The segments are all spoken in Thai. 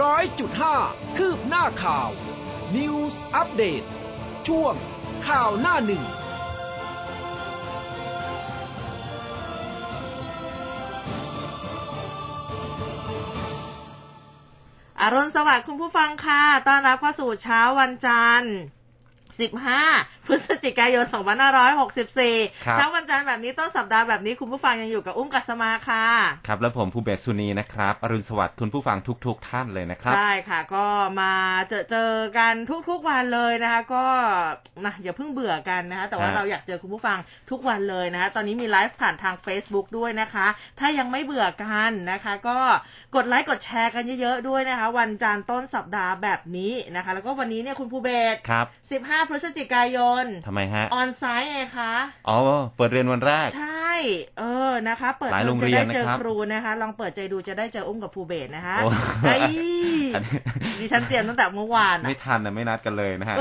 ร้อยจุดห้าคืบหน้าข่าว News อัปเดตช่วงข่าวหน้าหนึ่ง อรุณสวัสดิ์คุณผู้ฟังค่ะ ต้อนรับเข้าสู่เช้าวันจันทร์ 15พฤศจิกายน 2564ครับเช้าวันจันทร์แบบนี้ต้นสัปดาห์แบบนี้คุณผู้ฟังยังอยู่กับอุ้มกัสมาค่ะ ครับ แล้วผมภูเบศสุนีนะครับ อรุณสวัสดิ์คุณผู้ฟังทุกๆท่านเลยนะครับ ใช่ค่ะ ก็มาเจอเจอกันทุกๆวันเลยนะคะ ก็นะอย่าเพิ่งเบื่อกันนะคะ แต่ว่าฮะเราอยากเจอคุณผู้ฟังทุกวันเลยนะคะ ตอนนี้มีไลฟ์ผ่านทาง Facebook ด้วยนะคะ ถ้ายังไม่เบื่อกันนะคะ ก็กดไลค์กดแชร์กันเยอะๆด้วยนะคะ วันจันทร์ต้นสัปดาห์แบบนี้นะคะ แล้วก็วันนี้เนี่ยคุณภูเบศครับ 15 พฤศจิกายนทำไมฮะ ออนไซต์ไงคะ อ๋อ เปิดเรียนวันแรก ใช่ เออ นะคะ เปิดหลายเทอโรมงจะเรียนได้เจอนะครับครูนะคะ ลองเปิดใจดูจะได้เจออุ้มกับภูเบศนะคะโอ้ไอ้อันนี้ดิฉันเตรียมตั้งแต่เมื่อวานอะไม่ทันนะไม่นัดกันเลยนะฮะ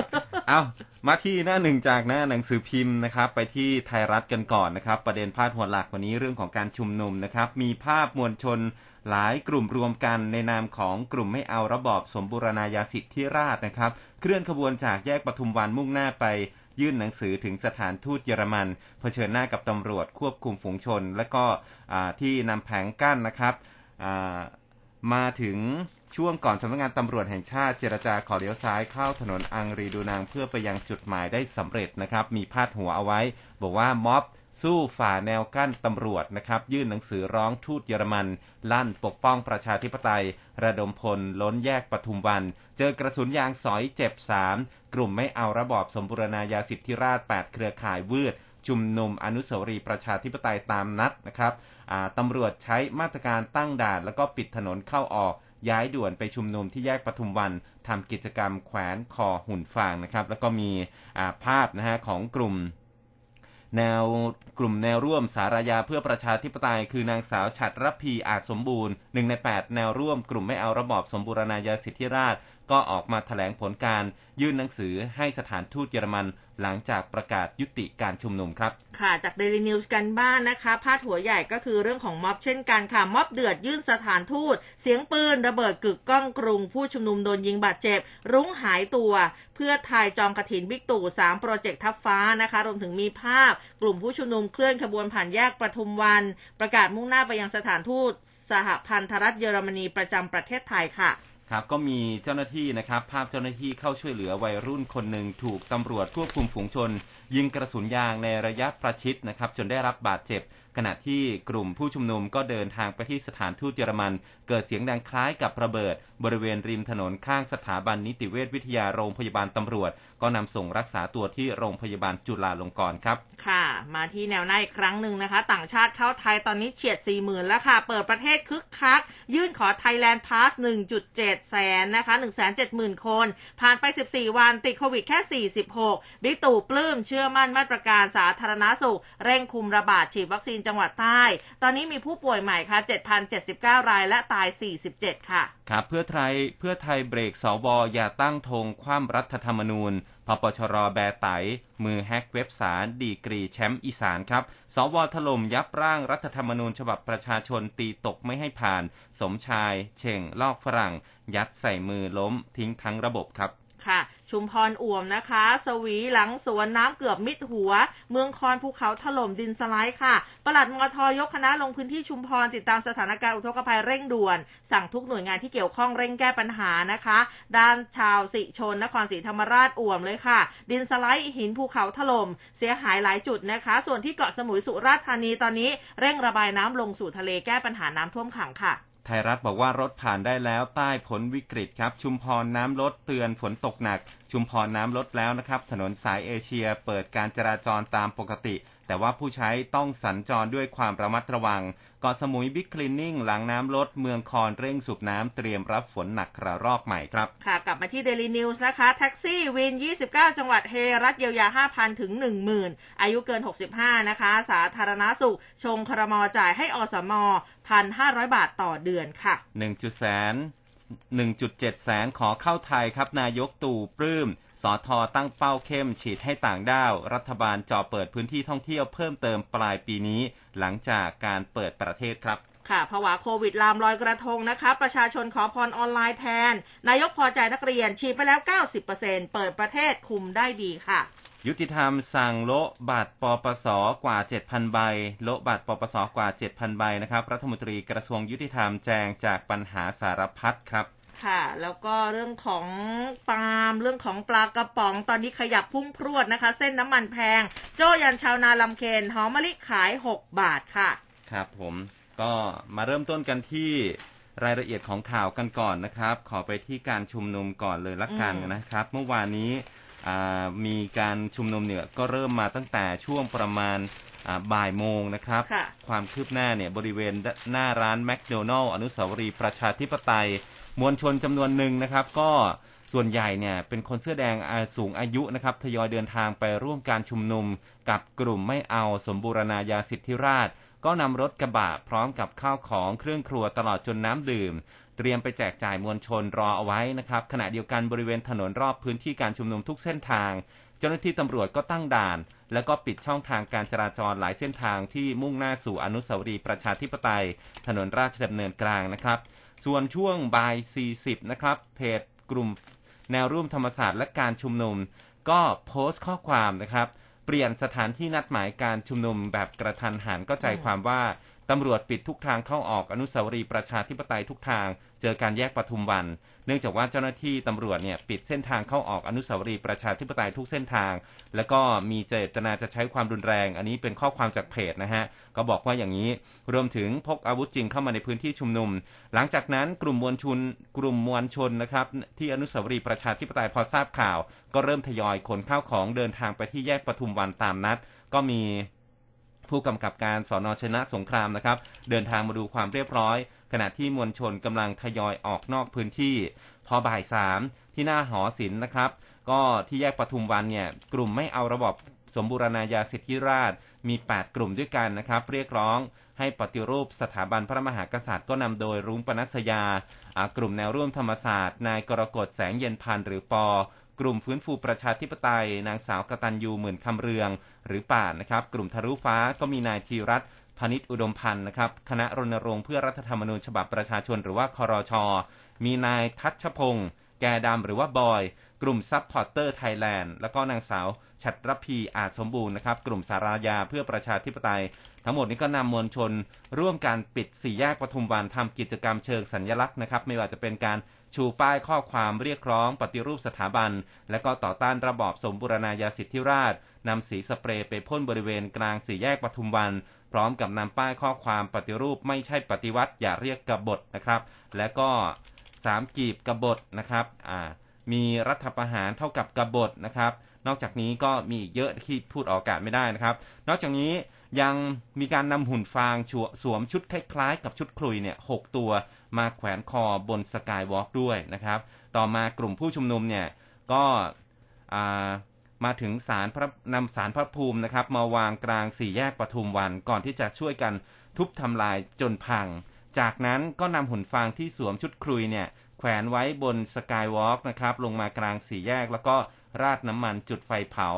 เอามาที่หน้าหนึ่งจากหน้าหนังสือพิมพ์นะครับ ไปที่ไทยรัฐกันก่อนนะครับ ประเด็นพาดหัวหลักวันนี้เรื่องของการชุมนุมนะครับ มีภาพมวลชนหลายกลุ่มรวมกันในนามของกลุ่มไม่เอาระบอบสมบูรณาญาสิทธิราชนะครับ เคลื่อนขบวนจากแยกปทุมวันมุ่งหน้าไป ยื่นหนังสือถึงสถานทูตเยอรมันเผชิญหน้ากับตำรวจควบคุมฝูงชน และก็ที่นำแผงกั้นนะครับมาถึงช่วงก่อนสำนักงานตำรวจแห่งชาติเจรจาขอเลี้ยวซ้ายเข้าถนนอังรีดูนางเพื่อไปยังจุดหมายได้สำเร็จนะครับ มีพาดหัวเอาไว้ บอกว่าม็อบ สู้ฝ่าแนวกั้นตำรวจนะครับ ยื่นหนังสือร้องทูตเยอรมัน ลั่นปกป้องประชาธิปไตย ระดมพลล้นแยกปทุมวัน เจอกระสุนยางสอยเจ็บสามกลุ่มไม่เอาระบอบสมบูรณาญาสิทธิราช 8 เครือข่ายวืด ชุมนุมอนุสาวรีย์ประชาธิปไตยตามนัดนะครับตำรวจใช้มาตรการตั้งด่าน แล้วก็ปิดถนนเข้าออกย้ายด่วนไปชุมนุมที่แยกปทุมวันทำกิจกรรมแขวนคอหุ่นฟางนะครับ แล้วก็มีาภาพนะฮะของกลุ่ม แนวกลุ่มแนวร่วมสารยาเพื่อประชาธิปไตย คือนางสาวฉัตรรพีอาจสมบูรณ์หนึ่งใน 8 แนวร่วมกลุ่มไม่เอาระบอบสมบูรณาญาสิทธิราช ก็ออกมาแถลงผลการยื่นหนังสือให้สถานทูตเยอรมัน หลังจากประกาศยุติการชุมนุมครับ ค่ะจาก Daily News กันบ้านนะคะ พาดหัวใหญ่ก็คือเรื่องของม็อบเช่นกันค่ะ ม็อบเดือดยื่นสถานทูต เสียงปืนระเบิดกึกก้องกรุง ผู้ชุมนุมโดนยิงบาดเจ็บ รุ้งหายตัว เพื่อไทยจองกระถินบิ๊กตู่3โปรเจกต์ทับฟ้านะคะ รวมถึงมีภาพ กลุ่มผู้ชุมนุมเคลื่อนขบวนผ่านแยกประทุมวัน ประกาศมุ่งหน้าไปยังสถานทูตสหพันธรัฐเยอรมนีประจำประเทศไทยค่ะ ครับก็มีเจ้าหน้าที่นะครับ ภาพเจ้าหน้าที่เข้าช่วยเหลือวัยรุ่นคนหนึ่งถูกตำรวจควบคุมฝูงชน ยิงกระสุนยางในระยะประชิดนะครับจนได้รับบาดเจ็บ ขณะที่กลุ่มผู้ชุมนุมก็เดินทางไปที่สถานทูตเยอรมัน เกิดเสียงดังคล้ายกับระเบิด บริเวณริมถนนข้างสถาบันนิติเวชวิทยาโรงพยาบาลตำรวจ ก็นำส่งรักษาตัวที่โรงพยาบาลจุฬาลงกรณ์ครับ ค่ะ มาที่แนวหน้าอีกครั้งหนึ่งนะคะ ต่างชาติเข้าไทยตอนนี้เฉียด4 0,000แล้วค่ะ เปิดประเทศคึกคัก ยื่นขอ Thailand Pass 1.7 แสนนะคะ170,000 คน ผ่านไป 14 วันติดโควิดแค่ 46 บิ๊กตู่ปลื้มเชื่อื่อมั่นมาตรการสาธารณสุข เร่งคุมระบาดฉีดวัคซีนจังหวัดใต้ ตอนนี้มีผู้ป่วยใหม่ค่ะ 7,079 รายและตาย 47 ค่ะ ครับเพื่อไทยเพื่อไทยเบรกสวอย่าตั้งธงคว่ำรัฐธรรมนูญพปชรแบไต มือแฮกเว็บสารดีกรีแชมป์อีสานครับ สวถล่มยับร่างรัฐธรรมนูญฉบับประชาชนตีตกไม่ให้ผ่าน สมชาย เช่งลอกฝรั่ง ยัดใส่มือล้มทิ้งทั้งระบบครับ ค่ะ ชุมพรอ่วมนะคะ สวีหลังสวนน้ำเกือบมิดหัว เมืองคอนภูเขาถล่มดินสไลด์ค่ะ ปลัดมทยกคณะลงพื้นที่ชุมพรติดตามสถานการณ์อุทกภัยเร่งด่วน สั่งทุกหน่วยงานที่เกี่ยวข้องเร่งแก้ปัญหานะคะ ด้านชาวสิชนนครศรีธรรมราชอ่วมเลยค่ะ ดินสไลด์หินภูเขาถล่มเสียหายหลายจุดนะคะ ส่วนที่เกาะสมุยสุราษฎร์ธานีตอนนี้เร่งระบายน้ำลงสู่ทะเลแก้ปัญหาน้ำท่วมขังค่ะ ทยรัฐบอกว่ารถผ่านได้แล้วใต้พ้นวิกฤตครับ ชุมพรน้ำลดเตือนฝนตกหนัก ชุมพรน้ำลดแล้วนะครับ ถนนสายเอเชียเปิดการจราจรตามปกติ แต่ว่าผู้ใช้ต้องสัญจรด้วยความระมัดระวังเกาะสมุยบิ๊กคลีนนิ่งหลังน้ำลดเมืองคอนเร่งสูบน้ำเตรียมรับฝนหนักกระรอกใหม่ครับ ค่ะ กลับมาที่ Daily News นะคะ แท็กซี่วิน 29 จังหวัดเฮรัฐเยียวยา 5,000 ถึง 10,000 อายุเกิน 65 นะคะ สาธารณสุข ชงครมจ่ายให้อสม 1,500 บาทต่อเดือนค่ะ1จุดแสน1.7 แสนขอเข้าไทยครับนายกตู่ปลื้ม สอทอตั้งเป้าเข้มฉีดให้ต่างด้าว รัฐบาลจ่อเปิดพื้นที่ท่องเที่ยวเพิ่มเติมปลายปีนี้ หลังจากการเปิดประเทศครับ ค่ะภาวะโควิดลามลอยกระทงนะคะ ประชาชนขอพรออนไลน์แทน นายกพอใจนักเรียนฉีดไปแล้ว 90%เปิดประเทศคุมได้ดีค่ะยุติธรรมสั่งโละบัตรปปสกว่า 7,000 ใบโละบัตรปปสกว่า 7,000 ใบนะครับ รัฐมนตรีกระทรวงยุติธรรมแจงจากปัญหาสารพัดครับ ค่ะ แล้วก็เรื่องของปาล์มเรื่องของปลากระป๋องตอนนี้ขยับพุ่งพรวดนะคะ เส้นน้ำมันแพง โจ้ยันชาวนาลำเคนหอมมะลิขาย 6 บาทค่ะ ครับผมก็มาเริ่มต้นกันที่รายละเอียดของข่าวกันก่อนนะครับ ขอไปที่การชุมนุมก่อนเลยละกันนะครับ เมื่อวานนี้มีการชุมนุมเนี่ยก็เริ่มมาตั้งแต่ช่วงประมาณ บ่ายโมงนะครับค่ะความคืบหน้าเนี่ยบริเวณหน้าร้านแมคโดนัลล์อนุสาวรีย์ประชาธิปไตย มวลชนจำนวนหนึ่งนะครับ ก็ส่วนใหญ่เนี่ยเป็นคนเสื้อแดงอาสูงอายุนะครับทยอยเดินทางไปร่วมการชุมนุม กับกลุ่มไม่เอาสมบูรณาญาสิทธิราช ก็นำรถกระบะพร้อมกับข้าวของเครื่องครัวตลอดจนน้ำดื่ม เตรียมไปแจกจ่ายมวลชนรอเอาไว้นะครับ ขณะเดียวกันบริเวณถนนรอบพื้นที่การชุมนุมทุกเส้นทาง เจ้าหน้าที่ตำรวจก็ตั้งด่าน แล้วก็ปิดช่องทางการจราจรหลายเส้นทางที่มุ่งหน้าสู่อนุสาวรีย์ประชาธิปไตย ถนนราชดำเนินกลางนะครับ ส่วนช่วงบ่าย 40 นะครับ เพจกลุ่มแนวร่วมธรรมศาสตร์และการชุมนุม ก็โพสต์ข้อความนะครับ เปลี่ยนสถานที่นัดหมายการชุมนุมแบบกระทันหันก็ใจความว่า ตำรวจปิดทุกทางเข้าออกอนุสาวรีย์ประชาธิปไตยทุกทาง เจอการแยกปทุมวัน เนื่องจากว่าเจ้าหน้าที่ตำรวจเนี่ยปิดเส้นทางเข้าออกอนุสาวรีย์ประชาธิปไตยทุกเส้นทาง แล้วก็มีเจตนาจะใช้ความรุนแรง อันนี้เป็นข้อความจากเพจนะฮะ ก็บอกว่าอย่างนี้ รวมถึงพกอาวุธจริงเข้ามาในพื้นที่ชุมนุม หลังจากนั้นกลุ่มมวลชนกลุ่มมวลชนนะครับที่อนุสาวรีย์ประชาธิปไตยพอทราบข่าว ก็เริ่มทยอยขนข้าวของเดินทางไปที่แยกปทุมวันตามนัด ก็มี ผู้กำกับการสอนอชนะสงครามนะครับ เดินทางมาดูความเรียบร้อย ขณะที่มวลชนกำลังทยอยออกนอกพื้นที่ พอบ่ายสามที่หน้าหอศิลป์นะครับ ก็ที่แยกปทุมวันเนี่ยกลุ่มไม่เอาระบบสมบูรณาญาสิทธิราชมี 8 กลุ่มด้วยกันนะครับ เรียกร้องให้ปฏิรูปสถาบันพระมหากษัตริย์ก็นำโดยรุ้งปนัสยากลุ่มแนวร่วมธรรมศาสตร์ นายกรกฎแสงเย็นพันธ์หรือปอ กลุ่มฟื้นฟูประชาธิปไตย นางสาวกตัญญูหมื่นคำเรือง หรือป่านนะครับ กลุ่มทะลุฟ้าก็มีนายธีรัตพนิษฐ์อุดมพันธ์นะครับคณะรณรงค์เพื่อรัฐธรรมนูญฉบับประชาชนหรือว่าคอรอชมีนายทัชพงศ์แกดำหรือว่าบอย กลุ่มซับพอร์เตอร์ไทยแลนด์แล้วก็นางสาวฉัตรรพีอาจสมบูรณ์นะครับ กลุ่มศาลายาเพื่อประชาธิปไตย ทั้งหมดนี้ก็นำมวลชนร่วมการปิดสี่แยกปทุมวันทำกิจกรรมเชิงสัญลักษณ์นะครับ ไม่ว่าจะเป็นการชูป้ายข้อความเรียกร้อง ปฏิรูปสถาบัน และก็ต่อต้านระบอบสมบูรณาญาสิทธิราชนำสีสเปรย์ไปพ่นบริเวณกลางสี่แยกปทุมวัน พร้อมกับนำป้ายข้อความปฏิรูปไม่ใช่ปฏิวัติอย่าเรียกกบฏนะครับ และก็สามกีบกบฏนะครับอ่ามีรัฐประหารเท่ากับกบฏนะครับ นอกจากนี้ก็มีเยอะที่พูดออกอากาศไม่ได้นะครับ นอกจากนี้ ยังมีการนำหุ่นฟางชัวสวมชุดคล้ายๆ กับชุดคลุยเนี่ยหกตัวมาแขวนคอบนสกายวอล์กด้วยนะครับ ต่อมากลุ่มผู้ชุมนุมเนี่ยก็มาถึงสารพระนำสารพระภูมินะครับ มาวางกลางสี่แยกปทุมวันก่อนที่จะช่วยกันทุบทำลายจนพัง จากนั้นก็นำหุ่นฟางที่สวมชุดคลุยเนี่ยแขวนไว้บนสกายวอล์กนะครับ ลงมากลางสี่แยกแล้วก็ ราดน้ำมันจุดไฟเผา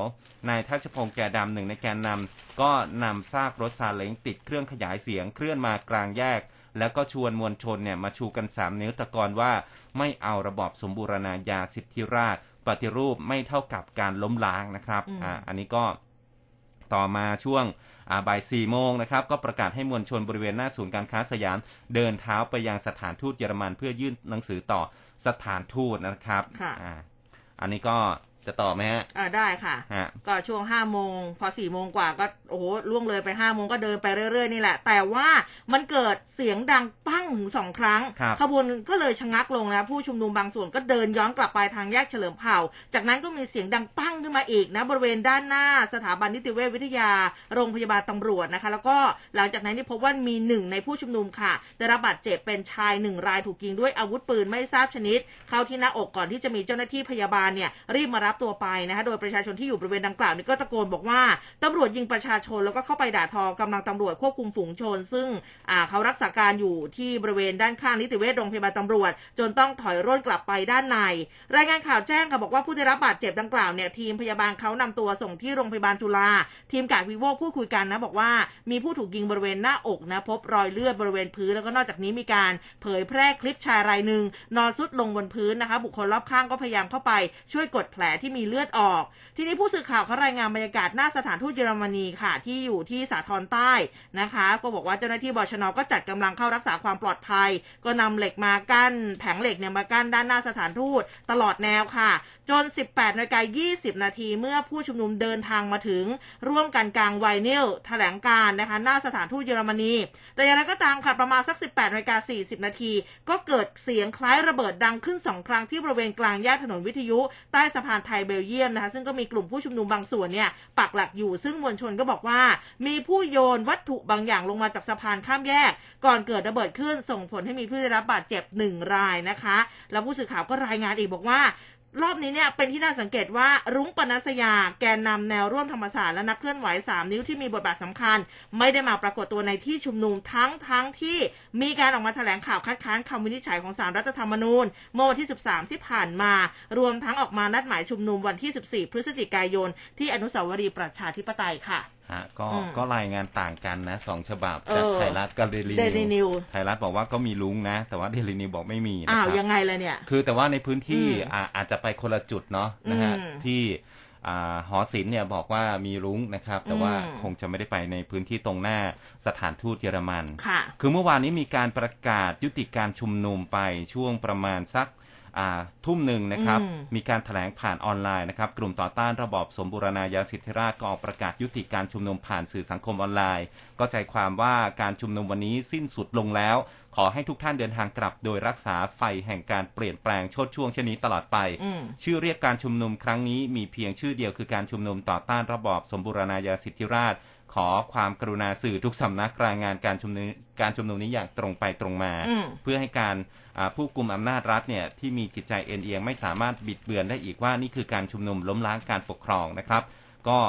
นายทัชพงษ์แก่ดำหนึ่งในแกนนำก็นำซากรถซาเล้งติดเครื่องขยายเสียงเคลื่อนมากลางแยก แล้วก็ชวนมวลชนเนี่ยมาชูกันสามนิ้วตะกอนว่าไม่เอาระบอบสมบูรณาญาสิทธิราชย์ปฏิรูปไม่เท่ากับการล้มล้างนะครับอืมอ่าอันนี้ก็ต่อมาช่วงอ่าบ่ายสี่โมงนะครับก็ประกาศให้มวลชนบริเวณหน้าศูนย์การค้าสยาม เดินเท้าไปยังสถานทูตเยอรมันเพื่อยื่นหนังสือต่อสถานทูตนะครับค่ะอ่าอันนี้ก็ จะต่อไหมฮะอ่าได้ค่ะ ฮะ ก็ช่วงห้าโมงพอสี่โมงกว่าก็โอ้โหล่วงเลยไปห้าโมงก็เดินไปเรื่อยๆนี่แหละ แต่ว่ามันเกิดเสียงดังปั้งถึงสองครั้ง ครับขบวนก็เลยชะงักลงนะ ผู้ชุมนุมบางส่วนก็เดินย้อนกลับไปทางแยกเฉลิมเผ่า จากนั้นก็มีเสียงดังปั้งขึ้นมาอีกนะ บริเวณด้านหน้าสถาบันนิติเวชวิทยาโรงพยาบาลตำรวจนะคะ แล้วก็หลังจากนั้นนี่พบว่ามีหนึ่งในผู้ชุมนุมค่ะได้รับบาดเจ็บเป็นชายหนึ่งรายถูกยิงด้วยอาวุธปืนไม่ทราบชนิด เข้าที่หน้าอกก่อนที่จะมีเจ้าหน้าที่พยาบาลเนี่ยรีบมารับรับตัวไปนะคะโดยประชาชนที่อยู่บริเวณดังกล่าวนี่ก็ตะโกนบอกว่าตำรวจยิงประชาชนแล้วก็เข้าไปด่าทอกำลังตำรวจควบคุมฝูงชน ซึ่งเขารักษาการอยู่ที่บริเวณด้านข้างนิติเวชโรงพยาบาลตำรวจ จนต้องถอยร่นกลับไปด้านใน รายงานข่าวแจ้งค่ะบอกว่าผู้ได้รับบาดเจ็บดังกล่าวเนี่ยทีมพยาบาลเขานำตัวส่งที่โรงพยาบาลจุฬาทีมกาดวิโวพูดคุยกันนะบอกว่ามีผู้ถูกยิงบริเวณหน้าอกนะพบรอยเลือดบริเวณพื้นแล้วก็นอกจากนี้มีการเผยแพร่คลิปชายรายหนึ่งนอนซุดลงบนพื้นนะคะ บุคคลรอบข้างก็พยายามเข้าไปช่วยกดแผลที่มีเลือดออก ทีนี้ผู้สื่อข่าวเขารายงานบรรยากาศหน้าสถานทูตเยอรมนีค่ะ ที่อยู่ที่สาทรใต้นะคะ ก็บอกว่าเจ้าหน้าที่บชนก็จัดกำลังเข้ารักษาความปลอดภัย ก็นำเหล็กมากั้น แผงเหล็กเนี่ยมากั้นด้านหน้าสถานทูตตลอดแนวค่ะจน 18นาฬิกา20 นาทีเมื่อผู้ชุมนุมเดินทางมาถึง ร่วมกันกลางไวนิลแถลงการนะคะหน้าสถานทูตเยอรมนี แต่อย่างไรก็ตามค่ะประมาณสัก 18นาฬิกา40 นาที ก็เกิดเสียงคล้ายระเบิดดังขึ้นสองครั้งที่บริเวณกลางแยกถนนวิทยุใต้สะพานไทยเบลเยียมนะคะซึ่งก็มีกลุ่มผู้ชุมนุมบางส่วนเนี่ยปักหลักอยู่ซึ่งมวลชนก็บอกว่า มีผู้โยนวัตถุบางอย่างลงมาจากสะพานข้ามแยก ก่อนเกิดระเบิดขึ้นส่งผลให้มีผู้ได้รับบาดเจ็บหนึ่งรายนะคะ แล้วผู้สื่อข่าวก็รายงานอีกบอกว่า รอบนี้เนี่ยเป็นที่น่าสังเกตว่ารุ้งปนัสยาแกนนำแนวร่วมธรรมศาสตร์และนักเคลื่อนไหว 3 นิ้วที่มีบทบาทสำคัญ ไม่ได้มาปรากฏตัวในที่ชุมนุมทั้งทั้งที่มีการออกมาแถลงข่าวคัดค้านคำวินิจฉัยของสารรัฐธรรมนูญเมื่อวันที่ 13 ที่ผ่านมา รวมทั้งออกมานัดหมายชุมนุมวันที่ 14 พฤศจิกายน ที่อนุสาวรีย์ประชาธิปไตยค่ะฮะก็ก็รายงานต่างกันนะสองฉบับจากไทยรัฐกับเดลินิวไทยรัฐบอกว่าก็มีลุงนะ แต่ว่าเดลินิวบอกไม่มีนะครับอ้าวยังไงเลยเนี่ย คือแต่ว่าในพื้นที่อาจจะไปคนละจุดเนาะนะฮะที่หอศิลป์เนี่ยบอกว่ามีรุ้งนะครับ แต่ว่าคงจะไม่ได้ไปในพื้นที่ตรงหน้าสถานทูตเยอรมันคือเมื่อวานนี้มีการประกาศยุติการชุมนุมไปช่วงประมาณสัก ทุ่มหนึ่งนะครับ มีการถแถลงผ่านออนไลน์นะครับ กลุ่มต่อต้านระบอบสมบูรณาญาสิทธิราชก็ออกประกาศยุติการชุมนุมผ่านสื่อสังคมออนไลน์ ก็ใจความว่าการชุมนุมวันนี้สิ้นสุดลงแล้ว ขอให้ทุกท่านเดินทางกลับ โดยรักษาไฟแห่งการเปลี่ยนแปลงชดช่วงเช่นนี้ตลอดไป ชื่อเรียกการชุมนุมครั้งนี้มีเพียงชื่อเดียวคือการชุมนุมต่อต้านระบอบสมบูรณาญาสิทธิราชขอความกรุณาสื่อทุกสำนักรายงานการชุมนุมการชุมนุมนี้อย่างตรงไปตรงมา เพื่อให้การ ผู้กุมอำนาจรัฐเนี่ยที่มีจิตใจเอ็นเอียงไม่สามารถบิดเบือนได้อีกว่านี่คือการชุมนุมล้มล้างการปกครองนะครับ ก็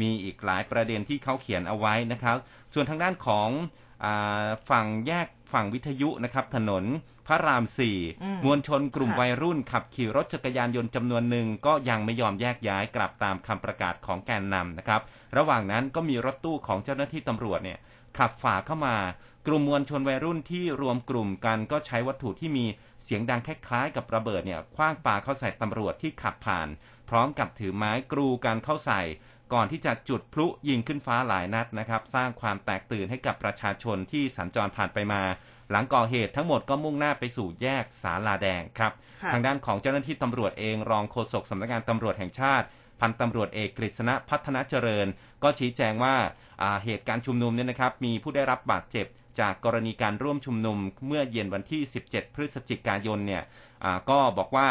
มีอีกหลายประเด็นที่เขาเขียนเอาไว้นะครับ ส่วนทางด้านของอฝั่งแยกฝั่งวิทยุนะครับ ถนนพระรามสี่มวลชนกลุ่มวัยรุ่นขับขี่รถจักรยานยนต์จำนวนหนึ่งก็ยังไม่ยอมแยกย้ายกลับตามคำประกาศของแกนนำนะครับ ระหว่างนั้นก็มีรถตู้ของเจ้าหน้าที่ตำรวจเนี่ยขับฝ่าเข้ามา กลุ่มมวลชนวัยรุ่นที่รวมกลุ่มกันก็ใช้วัตถุที่มีเสียงดังคล้ายๆกับระเบิดเนี่ยคว้างปาเข้าใส่ตำรวจที่ขับผ่าน พร้อมกับถือไม้กรูการเข้าใส่ ก่อนที่จะจุดพลุยิงขึ้นฟ้าหลายนัดนะครับ สร้างความแตกตื่นให้กับประชาชนที่สัญจรผ่านไปมา หลังก่อเหตุทั้งหมดก็มุ่งหน้าไปสู่แยกสาลาแดงครับ ทางด้านของเจ้าหน้าที่ตำรวจเองรองโฆษกสำนักงานตำรวจแห่งชาติพันตำรวจเอกกฤษณะพัฒนาเจริญ ก็ชี้แจงว่าเหตุการณ์ชุมนุมเนี่ยนะครับมีผู้ได้รับบาดเจ็บ จากกรณีการร่วมชุมนุมเมื่อเย็นวันที่ 17 พฤศจิกายนเนี่ยก็บอกว่า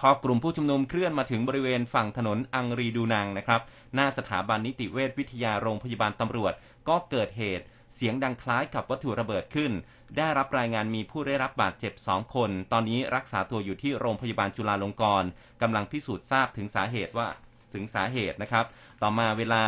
พอกลุ่มผู้ชุมนุมเคลื่อนมาถึงบริเวณฝั่งถนนอังรีดูนังนะครับหน้าสถาบันนิติเวชวิทยาโรงพยาบาลตำรวจ ก็เกิดเหตุเสียงดังคล้ายกับวัตถุระเบิดขึ้น ได้รับรายงานมีผู้ได้รับบาดเจ็บสองคน ตอนนี้รักษาตัวอยู่ที่โรงพยาบาลจุฬาลงกรณ์กำลังพิสูจน์ทราบถึงสาเหตุว่าถึงสาเหตุนะครับ ต่อมาเวลา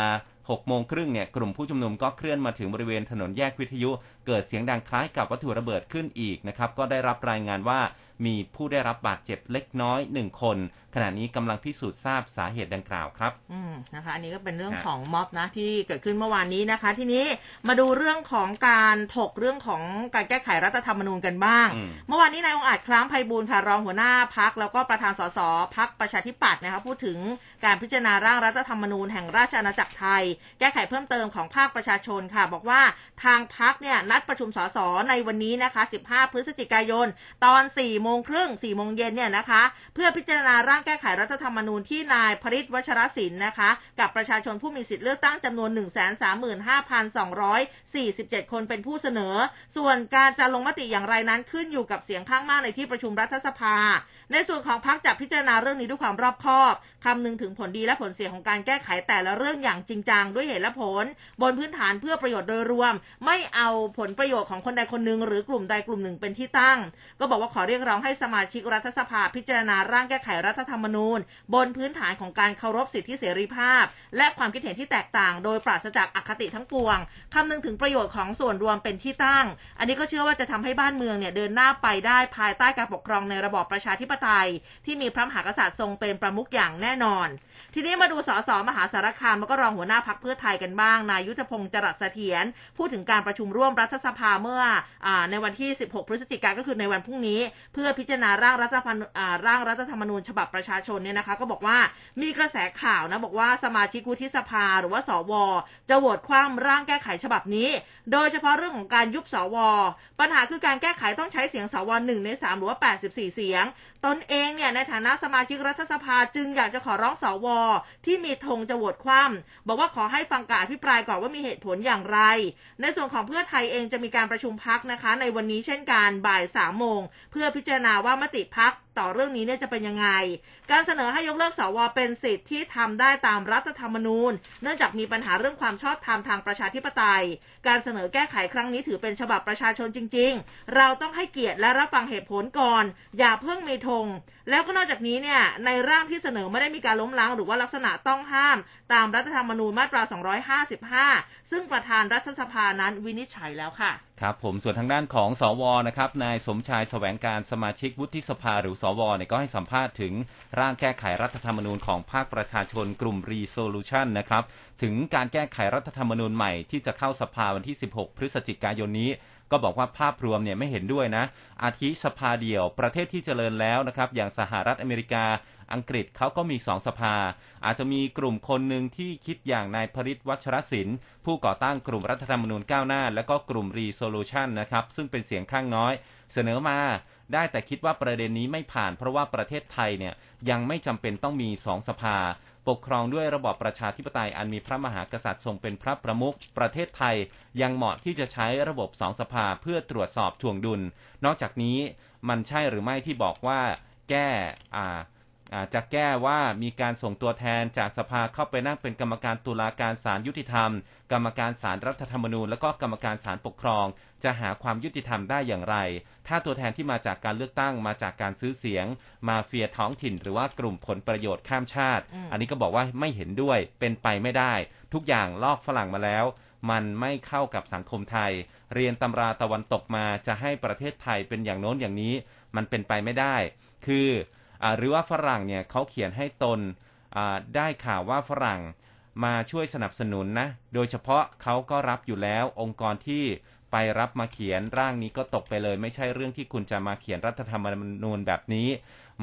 6โมงครึ่งเนี่ยกลุ่มผู้ชุมนุมก็เคลื่อนมาถึงบริเวณถนนแยกวิทยุเกิดเสียงดังคล้ายกับวัตถุระเบิดขึ้นอีกนะครับ ก็ได้รับรายงานว่ามีผู้ได้รับบาดเจ็บเล็กน้อยหนึ่งคน ขณะนี้กำลังพิสูจน์ทราบสาเหตุดังกล่าวครับ อืมนะคะ อันนี้ก็เป็นเรื่องของม็อบนะที่เกิดขึ้นเมื่อวานนี้นะคะ ทีนี้มาดูเรื่องของการถกเรื่องของการแก้ไขรัฐธรรมนูญกันบ้าง เมื่อวานนี้นายองอาจคล้ามไพบูลค่ะรองหัวหน้าพักแล้วก็ประธานสสพักประชาธิปัตย์นะคะพูดถึงการพิจารณาร่างรัฐธรรมนูญแห่งราชอาณาจักรไทย แก้ไขเพิ่มเติมของภาคประชาชนค่ะ บอกว่าทางพักเนี่ยนัดประชุมสสในวันนี้นะคะ 15 พฤศจิกายน ตอน 4 โมงครึ่ง 4 โมงเย็นเนี่ยนะคะ เพื่อพิจารณาร่างแก้ไขรัฐธรรมนูญที่นายพริตวัชรศิลป์นะคะ กับประชาชนผู้มีสิทธิ์เลือกตั้งจำนวน 135,247 คนเป็นผู้เสนอ ส่วนการจะลงมติอย่างไรนั้นขึ้นอยู่กับเสียงข้างมากในที่ประชุมรัฐสภา ในส่วนของพักจะพิจารณาเรื่องนี้ด้วยความรอบคอบคำนึงถึงผลดีและผลเสียของการแก้ไขแต่ละเรื่องอย่างจริงจังด้วยเหตุและผล บนพื้นฐานเพื่อประโยชน์โดยรวม ไม่เอาผลประโยชน์ของคนใดคนหนึ่งหรือกลุ่มใดกลุ่มหนึ่งเป็นที่ตั้ง ก็บอกว่าขอเรียกร้องให้สมาชิกรัฐสภาพิจารณาร่างแก้ไขรัฐธรรมนูญ บนพื้นฐานของการเคารพสิทธิเสรีภาพ และความคิดเห็นที่แตกต่าง โดยปราศจากอคติทั้งปวงคำนึงถึงประโยชน์ของส่วนรวมเป็นที่ตั้ง อันนี้ก็เชื่อว่าจะทำให้บ้านเมืองเนี่ยเดินหน้าไปได้ภายใต้การปกครองในระบอบประชาธิปไตยที่มีพระมหากษัตริย์ทรงเป็นประมุขอย่างแน่นอนทีนี้มาดูสสมหาสารคามแล้วก็รองหัวหน้าพักเพื่อไทยกันบ้าง นายุทธพงศ์จรัสเสถียรพูดถึงการประชุมร่วมรัฐสภาเมื่ออในวันที่ 16 พฤศจิกายนก็คือในวันพรุ่งนี้ เพื่อพิจารณาร่างรัฐธรรมนูญร่างรัฐธรรมนูญฉบับประชาชนเนี่ยนะคะ ก็บอกว่ามีกระแสข่าวนะบอกว่าสมาชิกวุฒิสภาหรือว่าสว จะโหวตคว่ำร่างแก้ไขฉบับนี้ โดยเฉพาะเรื่องของการยุบสว ปัญหาคือการแก้ไขต้องใช้เสียงสวหนึ่งในสามหรือว่า 84 เสียง ตนเองเนี่ยในฐานะสมาชิกรัฐสภาจึงอยากจะขอร้องสวที่มีธงจะโหวตคว่ำบอกว่าขอให้ฟังการอภิปรายก่อนว่ามีเหตุผลอย่างไร ในส่วนของเพื่อไทยเองจะมีการประชุมพักนะคะ ในวันนี้เช่นกันบ่ายสามโมงเพื่อพิจารณาว่ามติพักต่อเรื่องนี้เนี่ยจะเป็นยังไง การเสนอให้ยกเลิกสวเป็นสิทธิ์ที่ทำได้ตามรัฐธรรมนูญ เนื่องจากมีปัญหาเรื่องความชอบธรรมทางประชาธิปไตย การเสนอแก้ไขครั้งนี้ถือเป็นฉบับประชาชนจริง ๆ เราต้องให้เกียรติและรับฟังเหตุผลก่อน อย่าเพิ่งมีธงแล้วก็นอกจากนี้เนี่ยในร่างที่เสนอไม่ได้มีการล้มล้างหรือว่าลักษณะต้องห้าม ตามรัฐธรรมนูญมาตรา 255 ซึ่งประธานรัฐสภานั้นวินิจฉัยแล้วค่ะ ครับผมส่วนทางด้านของสวนะครับนายสมชายแสวงการสมาชิกวุฒิสภาหรือสวเนี่ยก็ให้สัมภาษณ์ถึงร่างแก้ไขรัฐธรรมนูญของภาคประชาชนกลุ่ม Resolution นะครับ ถึงการแก้ไขรัฐธรรมนูญใหม่ที่จะเข้าสภาวันที่ 16 พฤศจิกายนนี้ ก็บอกว่าภาพรวมเนี่ยไม่เห็นด้วยนะ อาทิสภาเดียวประเทศที่เจริญแล้วนะครับ อย่างสหรัฐอเมริกาอังกฤษเขาก็มีสองสภา อาจจะมีกลุ่มคนหนึ่งที่คิดอย่างนายพริตวัชรศิลป์ผู้ก่อตั้งกลุ่มรัฐธรรมนูญก้าวหน้า และก็กลุ่ม Resolution นะครับซึ่งเป็นเสียงข้างน้อย เสนอมาได้แต่คิดว่าประเด็นนี้ไม่ผ่าน เพราะว่าประเทศไทยเนี่ยยังไม่จำเป็นต้องมีสองสภา ปกครองด้วยระบอบประชาธิปไตยอันมีพระมหากษัตริย์ทรงเป็นพระประมุขประเทศไทยยังเหมาะที่จะใช้ระบบสองสภาเพื่อตรวจสอบทวงดุล นอกจากนี้มันใช่หรือไม่ที่บอกว่าแก้อ่า จะแก้ว่ามีการส่งตัวแทนจากสภาเข้าไปนั่งเป็นกรรมการตุลาการศาลยุติธรรม กรรมการศาลรัฐธรรมนูญ และก็กรรมการศาลปกครอง จะหาความยุติธรรมได้อย่างไร ถ้าตัวแทนที่มาจากการเลือกตั้งมาจากการซื้อเสียง มาเฟียท้องถิ่น หรือว่ากลุ่มผลประโยชน์ข้ามชาติ อันนี้ก็บอกว่าไม่เห็นด้วยเป็นไปไม่ได้ ทุกอย่างลอกฝรั่งมาแล้ว มันไม่เข้ากับสังคมไทย เรียนตำราตะวันตกมาจะให้ประเทศไทยเป็นอย่างโน้นอย่างนี้ มันเป็นไปไม่ได้ คือ หรือว่าฝรั่งเนี่ยเขาเขียนให้ตนได้ข่าวว่าฝรั่งมาช่วยสนับสนุนนะ โดยเฉพาะเขาก็รับอยู่แล้วองค์กรที่ไปรับมาเขียนร่างนี้ก็ตกไปเลย ไม่ใช่เรื่องที่คุณจะมาเขียนรัฐธรรมนูญแบบนี้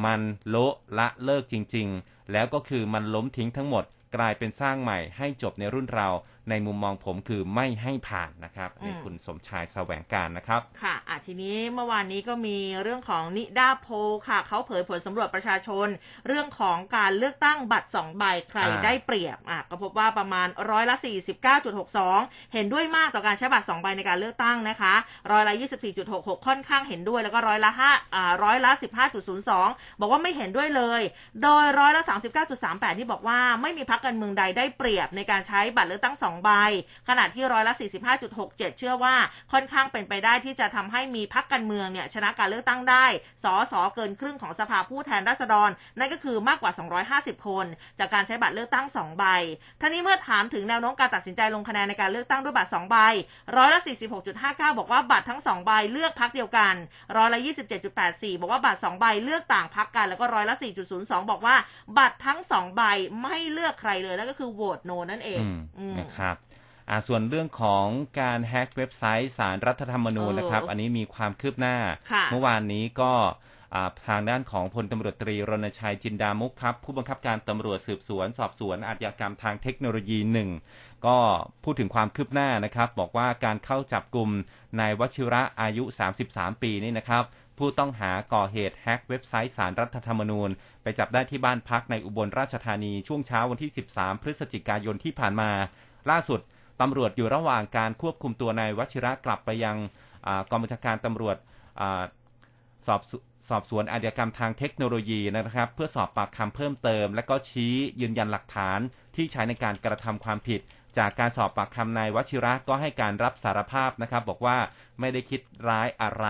มันโละละเลิกจริง ๆ แล้วก็คือมันล้มทิ้งทั้งหมด กลายเป็นสร้างใหม่ให้จบในรุ่นเรา ในมุมมองผมคือไม่ให้ผ่านนะครับนี่คุณสมชายแสวงการนะครับ ค่ะอะทีนี้เมื่อวานนี้ก็มีเรื่องของนิดาโพค่ะ เขาเผยผลสำรวจประชาชน เรื่องของการเลือกตั้งบัตรสองใบใครได้เปรียบอะก็พบว่าประมาณร้อยละ 49.62 เห็นด้วยมากต่อการใช้บัตรสองใบในการเลือกตั้งนะคะร้อยละ 24.66 ค่อนข้างเห็นด้วยแล้วก็ร้อยละ5อ่าร้อยละ 15.02 บอกว่าไม่เห็นด้วยเลย โดยร้อยละ39.38 ที่บอกว่าไม่มีพรรคการเมืองใดได้เปรียบในการใช้บัตรเลือกตั้งสองใบ ขณะที่ร้อยละ 45.67 เชื่อว่าค่อนข้างเป็นไปได้ที่จะทำให้มีพักการเมืองเนี่ยชนะการเลือกตั้งได้สอสอเกินครึ่งของสภาผู้แทนราษฎร นั่นก็คือมากกว่า 250 คน จากการใช้บัตรเลือกตั้ง2ใบท่านี้เมื่อถามถึงแนวโน้มการตัดสินใจลงคะแนนในการเลือกตั้งด้วยบัตร2ใบร้อยละ 46.59 บอกว่าบัตรทั้ง2ใบเลือกพักเดียวกันร้อยละ 27.84 บอกว่าบัตร2ใบเลือกต่างพักกันแล้วก็ร้อยละ 4.02 บอกว่าบัตรทั้ง2ใบไม่เลือกใครเลยแล้วก็คือโหวตโนนั่นเองนะครับส่วนเรื่องของการแฮ็กเว็บไซต์สารรัฐธรรมนูญนะครับ อันนี้มีความคืบหน้า เมื่อวานนี้ก็ทางด้านของพลตำรวจตรีรณชัยจินดามุกครับ ผู้บังคับการตำรวจสืบสวน สอบสวนอาชญากรรมทางเทคโนโลยีหนึ่งก็พูดถึงความคืบหน้านะครับ บอกว่าการเข้าจับกลุ่มนายวชิระอายุ 33 ปีนี่นะครับ ผู้ต้องหาก่อเหตุแฮ็กเว็บไซต์สารรัฐธรรมนูญ ไปจับได้ที่บ้านพักในอุบลราชธานีช่วงเช้าวันที่ 13 พฤศจิกายนที่ผ่านมา ล่าสุดตำรวจอยู่ระหว่างการควบคุมตัวนายวัชิระกลับไปยังกองบัญชาการตำรวจสอบสอบสวนอาชญากรรมทางเทคโนโลยีนะครับ เพื่อสอบปากคำเพิ่มเติม และก็ชี้ยืนยันหลักฐานที่ใช้ในการกระทำความผิด จากการสอบปากคำนายวชิระก็ให้การรับสารภาพนะครับ บอกว่าไม่ได้คิดร้ายอะไร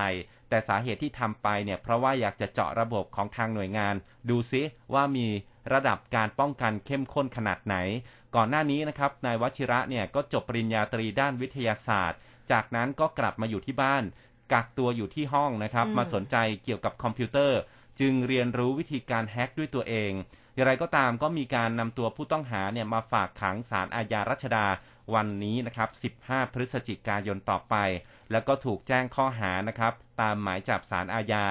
แต่สาเหตุที่ทำไปเนี่ยเพราะว่าอยากจะเจาะระบบของทางหน่วยงาน ดูซิว่ามีระดับการป้องกันเข้มข้นขนาดไหน ก่อนหน้านี้นะครับนายวชิระเนี่ยก็จบปริญญาตรีด้านวิทยาศาสตร์ จากนั้นก็กลับมาอยู่ที่บ้านกักตัวอยู่ที่ห้องนะครับอืมมาสนใจเกี่ยวกับคอมพิวเตอร์ จึงเรียนรู้วิธีการแฮ็กด้วยตัวเองอย่างไรก็ตามก็มีการนำตัวผู้ต้องหาเนี่ยมาฝากขังศาลอาญารัชดาวันนี้นะครับ 15 พฤศจิกายนต่อไป แล้วก็ถูกแจ้งข้อหานะครับ ตามหมายจับศาลอาญา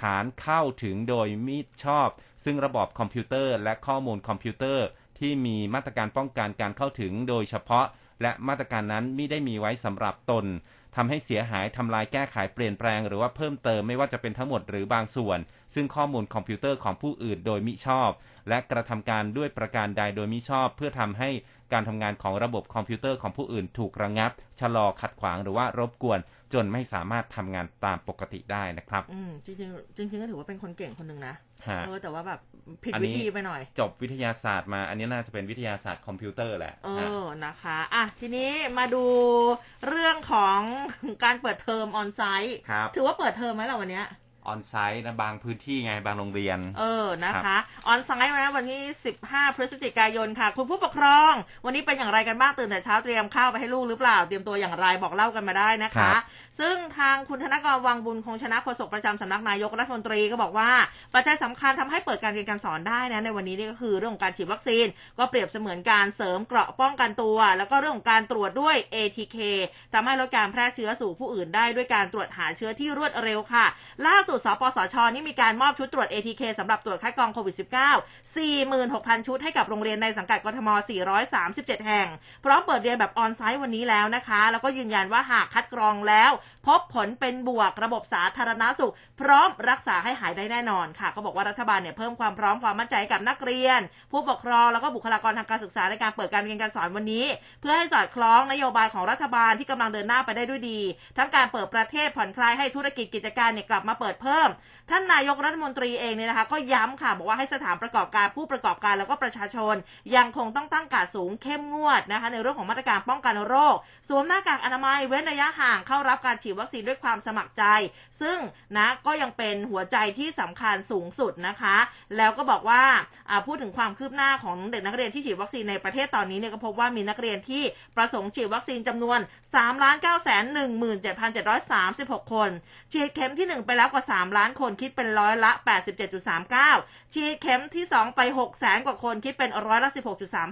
ฐานเข้าถึงโดยมิชอบ ซึ่งระบบคอมพิวเตอร์ และข้อมูลคอมพิวเตอร์ ที่มีมาตรการป้องกันการเข้าถึงโดยเฉพาะ และมาตรการนั้นไม่ได้มีไว้สำหรับตน ทำให้เสียหายทำลายแก้ไขเปลี่ยนแปลง หรือว่าเพิ่มเติมไม่ว่าจะเป็นทั้งหมดหรือบางส่วน ซึ่งข้อมูลคอมพิวเตอร์ของผู้อื่นโดยมิชอบ และกระทำการด้วยประการใดโดยมิชอบ เพื่อทำให้การทำงานของระบบคอมพิวเตอร์ของผู้อื่นถูกระงับ ชะลอขัดขวางหรือว่ารบกวน จนไม่สามารถทำงานตามปกติได้นะครับ อืมจริงๆจริงๆก็ถือว่าเป็นคนเก่งคนหนึ่งนะฮะเออแต่ว่าแบบผิดวิธีอันนี้ไปหน่อย จบวิทยาศาสตร์มา อันนี้น่าจะเป็นวิทยาศาสตร์คอมพิวเตอร์แหละ เอฮะอนะคะ อะ ทีนี้มาดูเรื่องของการเปิดเทอมออนไซต์ครับถือว่าเปิดเทอมไหมล่ะวันเนี้ย ออนไซต์นะบางพื้นที่ไงบางโรงเรียน เออนะคะออนไซต์นะวันนี้ 15 พฤศจิกายนค่ะ คุณผู้ปกครอง วันนี้เป็นอย่างไรกันบ้างตื่นแต่เช้าเตรียมข้าวไปให้ลูกหรือเปล่า เตรียมตัวอย่างไรบอกเล่ากันมาได้นะครัคะบซึ่งทางคุณธนกรวังบุญคงชนะโฆษกประจำสำนักนายกรัฐมนตรีก็บอกว่า ปัจจัยสำคัญทำให้เปิดการเรียนการสอนได้นะในวันนี้นี่ก็คือเรื่องของการฉีดวัคซีน ก็เปรียบเสมือนการเสริมเกราะป้องกันตัว แล้วก็เรื่องของการตรวจด้วย ATK ทำให้ลดการแพร่เชื้อสู่ผู้อื่นได้ด้วยการตรวจหาเชื้อที่รวดเร็วค่ะ ล่าสุดสปสช นี่มีการมอบชุดตรวจ ATK สำหรับตรวจคัดกรองโควิด -19 46,000 ชุดให้กับโรงเรียนในสังกัดกทม 437 แห่ง พร้อมเปิดเรียนแบบออนไซต์วันนี้แล้วนะคะ แล้วก็ยืนยันว่าหากคัดกรองแล้ว พบผลเป็นบวกระบบสาธารณสุข พร้อมรักษาให้หายได้แน่นอนค่ะ ก็บอกว่ารัฐบาลเนี่ยเพิ่มความพร้อมความมั่นใจกับนักเรียน ผู้ปกครองแล้วก็บุคลากรทางการศึกษาในการเปิดการเรียนการสอนวันนี้ เพื่อให้สอดคล้องนโยบายของรัฐบาลที่กำลังเดินหน้าไปได้ด้วยดี ทั้งการเปิดประเทศผ่อนคลายให้ธุรกิจกิจการเนี่ยกลับมาเปิดเพิ่ม ท่านนายกรัฐมนตรีเองเนี่ยนะคะ ก็ย้ำค่ะบอกว่าให้สถานประกอบการผู้ประกอบการแล้วก็ประชาชน ยังคงต้องตั้งการดสูงเข้มงวดนะคะในเรื่องของมาตรการป้องกันโรค สวมหน้ากากอนามัยเว้นระยะห่างเข้ารับการฉีดวัคซีนด้วยความสมัครใจ ซึ่งนะก็ยังเป็นหัวใจที่สำคัญสูงสุดนะคะ แล้วก็บอกว่าพูดถึงความคืบหน้าของเด็กนักเรียนที่ฉีดวัคซีนในประเทศตอนนี้เนี่ยก็พบว่ามีนักเรียนที่ประสงค์ฉีดวัคซีนจำนวน3 9 1 7 7 3 6 คน ฉีดเข็มที่ 1 ไปแล้วกว่า 3 ล้านคนคิดเป็นร้อยละ 87.39 ฉีดเข็มที่ 2 ไป 6 แสนกว่าคนคิดเป็นร้อยละ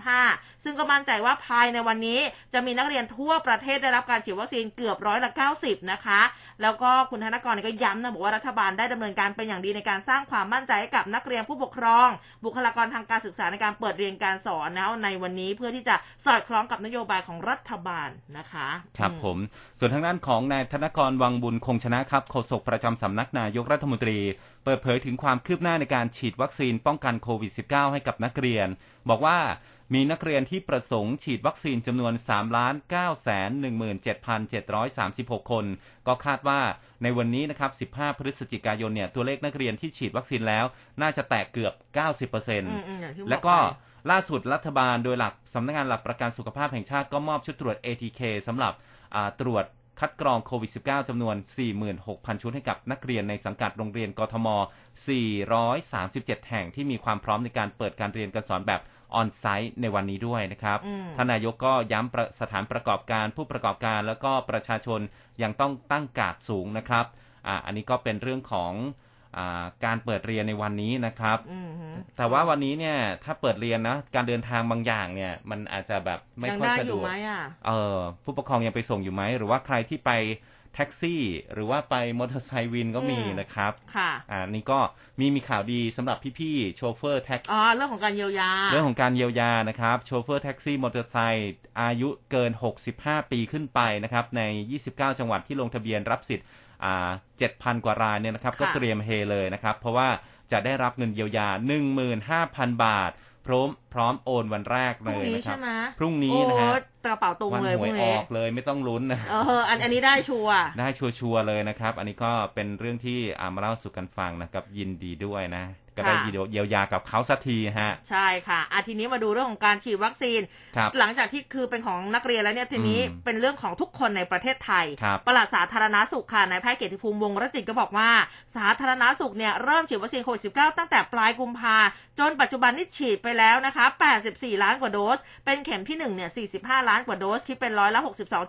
16.35 ซึ่งก็มั่นใจว่าภายในวันนี้จะมีนักเรียนทั่วประเทศได้รับการฉีดวัคซีนเกือบร้อยละ 90 นะคะ แล้วก็คุณธนกรก็ย้ำนะบอกว่ารัฐบาลได้ดำเนินการเป็นอย่างดีในการสร้างความมั่นใจให้กับนักเรียนผู้ปกครอง บุคลากรทางการศึกษาในการเปิดเรียนการสอนนะในวันนี้เพื่อที่จะสอดคล้องกับนโยบายของรัฐบาลนะคะ ครับมผม ส่วนทางด้านของนายธนกรวังบุญคงชนะครับโฆษกประจำสำนักนายกรัฐมนตรีเปิดเผยถึงความคืบหน้าในการฉีดวัคซีนป้องกันโควิด -19 ให้กับนักเรียน บอกว่ามีนักเรียนที่ประสงค์ฉีดวัคซีนจำนวน3 9 1 7 7 3 6 คน ก็คาดว่าในวันนี้นะครับ 15 พฤศจิกายนเนี่ย ตัวเลขนักเรียนที่ฉีดวัคซีนแล้ว น่าจะแตะเกือบ 90%อืมอืมอย่างที่บอกแล้วก็ไปล่าสุดรัฐบาลโดยหลักสำนักงานหลักประกันสุขภาพแห่งชาติก็มอบชุดตรวจ ATK สำหรับอ่าตรวจ คัดกรองโควิด -19 จำนวน 46,000 ชุดให้กับนักเรียนในสังกัดโรงเรียนกทม 437 แห่งที่มีความพร้อมในการเปิดการเรียนการสอนแบบออนไซต์ในวันนี้ด้วยนะครับอืมท่านนายกก็ย้ำประสถานประกอบการผู้ประกอบการแล้วก็ประชาชนยังต้องตั้งกาดสูงนะครับอ่าอันนี้ก็เป็นเรื่องของอา การเปิดเรียนในวันนี้นะครับอืมฮึแต่ว่าวันนี้เนี่ยถ้าเปิดเรียนนะการเดินทางบางอย่างเนี่ยมันอาจจะแบบไม่ยังค่อยได้สะอดยู่วกไหมอะเออผู้ปกครองยังไปส่งอยู่ไหมหรือว่าใครที่ไปแท็กซี่หรือว่าไปมอเตอร์ไซค์วินก็มีอืมนะครับ ค่ะอ่านี่ก็มีมีข่าวดีสำหรับพี่ๆโชเฟอร์แท็กอ๋อเรื่องของการเยียวยา เรื่องของการเยียวยานะครับโชเฟอร์แท็กซี่มอเตอร์ไซค์อายุเกิน 65 ปีขึ้นไปนะครับใน 29 จังหวัดที่ลงทะเบียนรับสิทธิ์ อ่า7,000กว่ารายเนี่ยนะครับค่ะก็เตรียมเฮเลยนะครับ เพราะว่าจะได้รับเงินเยียวยา 15,000 บาท พร้อมพร้อมโอนวันแรกพเลรุ่งนี้เลยนะครัใช่ไหมพรุ่งนี้นะฮะโอ้กระเป๋าตุงวันเลยหพวยรุ่งอนี้อกเลยไม่ต้องลุ้นนะเอออันอันนี้ได้ชัวร์ได้ชัวร์ๆเลยนะครับ อันนี้ก็เป็นเรื่องที่อามาเล่าสู่กันฟังนะครับ ยินดีด้วยนะก็ได้ค่ะเยียวยากับเขาสักทีฮะ ใช่ค่ะอาทีนี้มาดูเรื่องของการฉีดวัคซีนครับหลังจากที่คือเป็นของนักเรียนแล้วเนี่ยทีนี้อืมเป็นเรื่องของทุกคนในประเทศไทยครับปลัดสาธารณาสุขค่ะนายแพทย์เกียรติภูมิวงศ์รจิตก็บอกว่า สาธารณาสุขเนี่ยเริ่มฉีดวัคซีนโควิด -19 ตั้งแต่ปลายกุมภาจนปัจจุบันนี่ฉีดไปแล้วนะคะ 84 ล้านกว่าโดส เป็นเข็มที่1เนี่ย 45 ล้านกว่าโดส คิดเป็นร้อยละ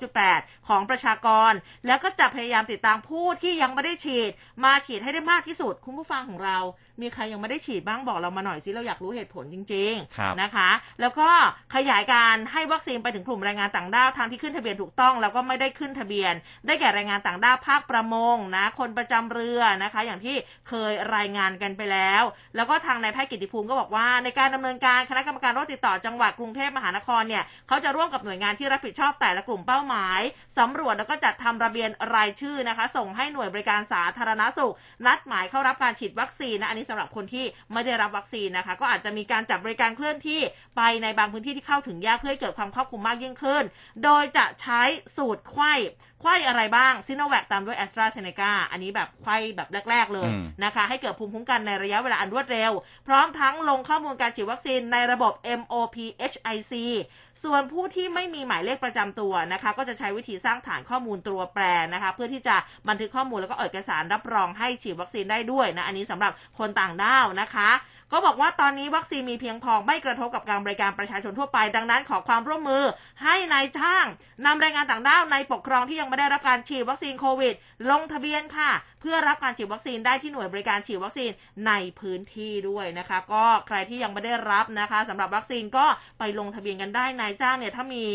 62.8 ของประชากร แล้วก็จะพยายามติดตามผู้ที่ยังไม่ได้ฉีด มาฉีดให้ได้มากที่สุด คุณผู้ฟังของเรา มีใครยังไม่ได้ฉีดบ้างบอกเรามาหน่อยสิเราอยากรู้เหตุผลจริงครับๆนะคะ แล้วก็ขยายการให้วัคซีนไปถึงกลุ่มแรงงานต่างด้าวทางที่ขึ้นทะเบียนถูกต้อง แล้วก็ไม่ได้ขึ้นทะเบียน ได้แก่แรงงานต่างด้าวภาคประมงนะคนประจำเรือนะคะ อย่างที่เคยรายงานกันไปแล้ว แล้วก็ทางนายแพทย์กิติภูมิก็บอกว่า ในการดำเนินการคณะกรรมการโรคติดต่อจังหวัดกรุงเทพมหานครเนี่ยเขาจะร่วมกับหน่วยงานที่รับผิดชอบแต่ละกลุ่มเป้าหมายสำรวจแล้วก็จัดทำระเบียนรายชื่อนะคะ ส่งให้หน่วยบริการสาธารณสุข นัดหมายเข้ารับการฉีดวัคซีนนะอันนี้สำหรับคนที่ไม่ได้รับวัคซีนนะคะ ก็อาจจะมีการจัดบริการเคลื่อนที่ไปในบางพื้นที่ที่เข้าถึงยากเพื่อให้เกิดความครอบคลุมมากยิ่งขึ้น โดยจะใช้สูตรไข้ ไข้อะไรบ้างซิโนแวคตามด้วยแอสตราเซเนกาอันนี้แบบไข้แบบแรก ๆ เลยอืมนะคะ ให้เกิดภูมิคุ้มกันในระยะเวลาอันรวดเร็ว พร้อมทั้งลงข้อมูลการฉีดวัคซีนในระบบ MOPHIC ส่วนผู้ที่ไม่มีหมายเลขประจำตัวนะคะ ก็จะใช้วิธีสร้างฐานข้อมูลตัวแปรนะคะ เพื่อที่จะบันทึกข้อมูลแล้วก็เอกสารรับรองให้ฉีดวัคซีนได้ด้วยนะอันนี้สำหรับคนต่างด้าวนะคะ ก็บอกว่าตอนนี้วัคซีนมีเพียงพอไม่กระทบกับการบริการประชาชนทั่วไป ดังนั้นขอความร่วมมือให้นายจ้างนำแรงงานต่างด้าวในปกครองที่ยังไม่ได้รับการฉีดวัคซีนโควิด ลงทะเบียนค่ะ เพื่อรับการฉีดวัคซีนได้ที่หน่วยบริการฉีดวัคซีนในพื้นที่ด้วยนะคะ ก็ใครที่ยังไม่ได้รับนะคะสำหรับวัคซีนก็ไปลงทะเบียนกันได้นายจ้างเนี่ยถ้ามี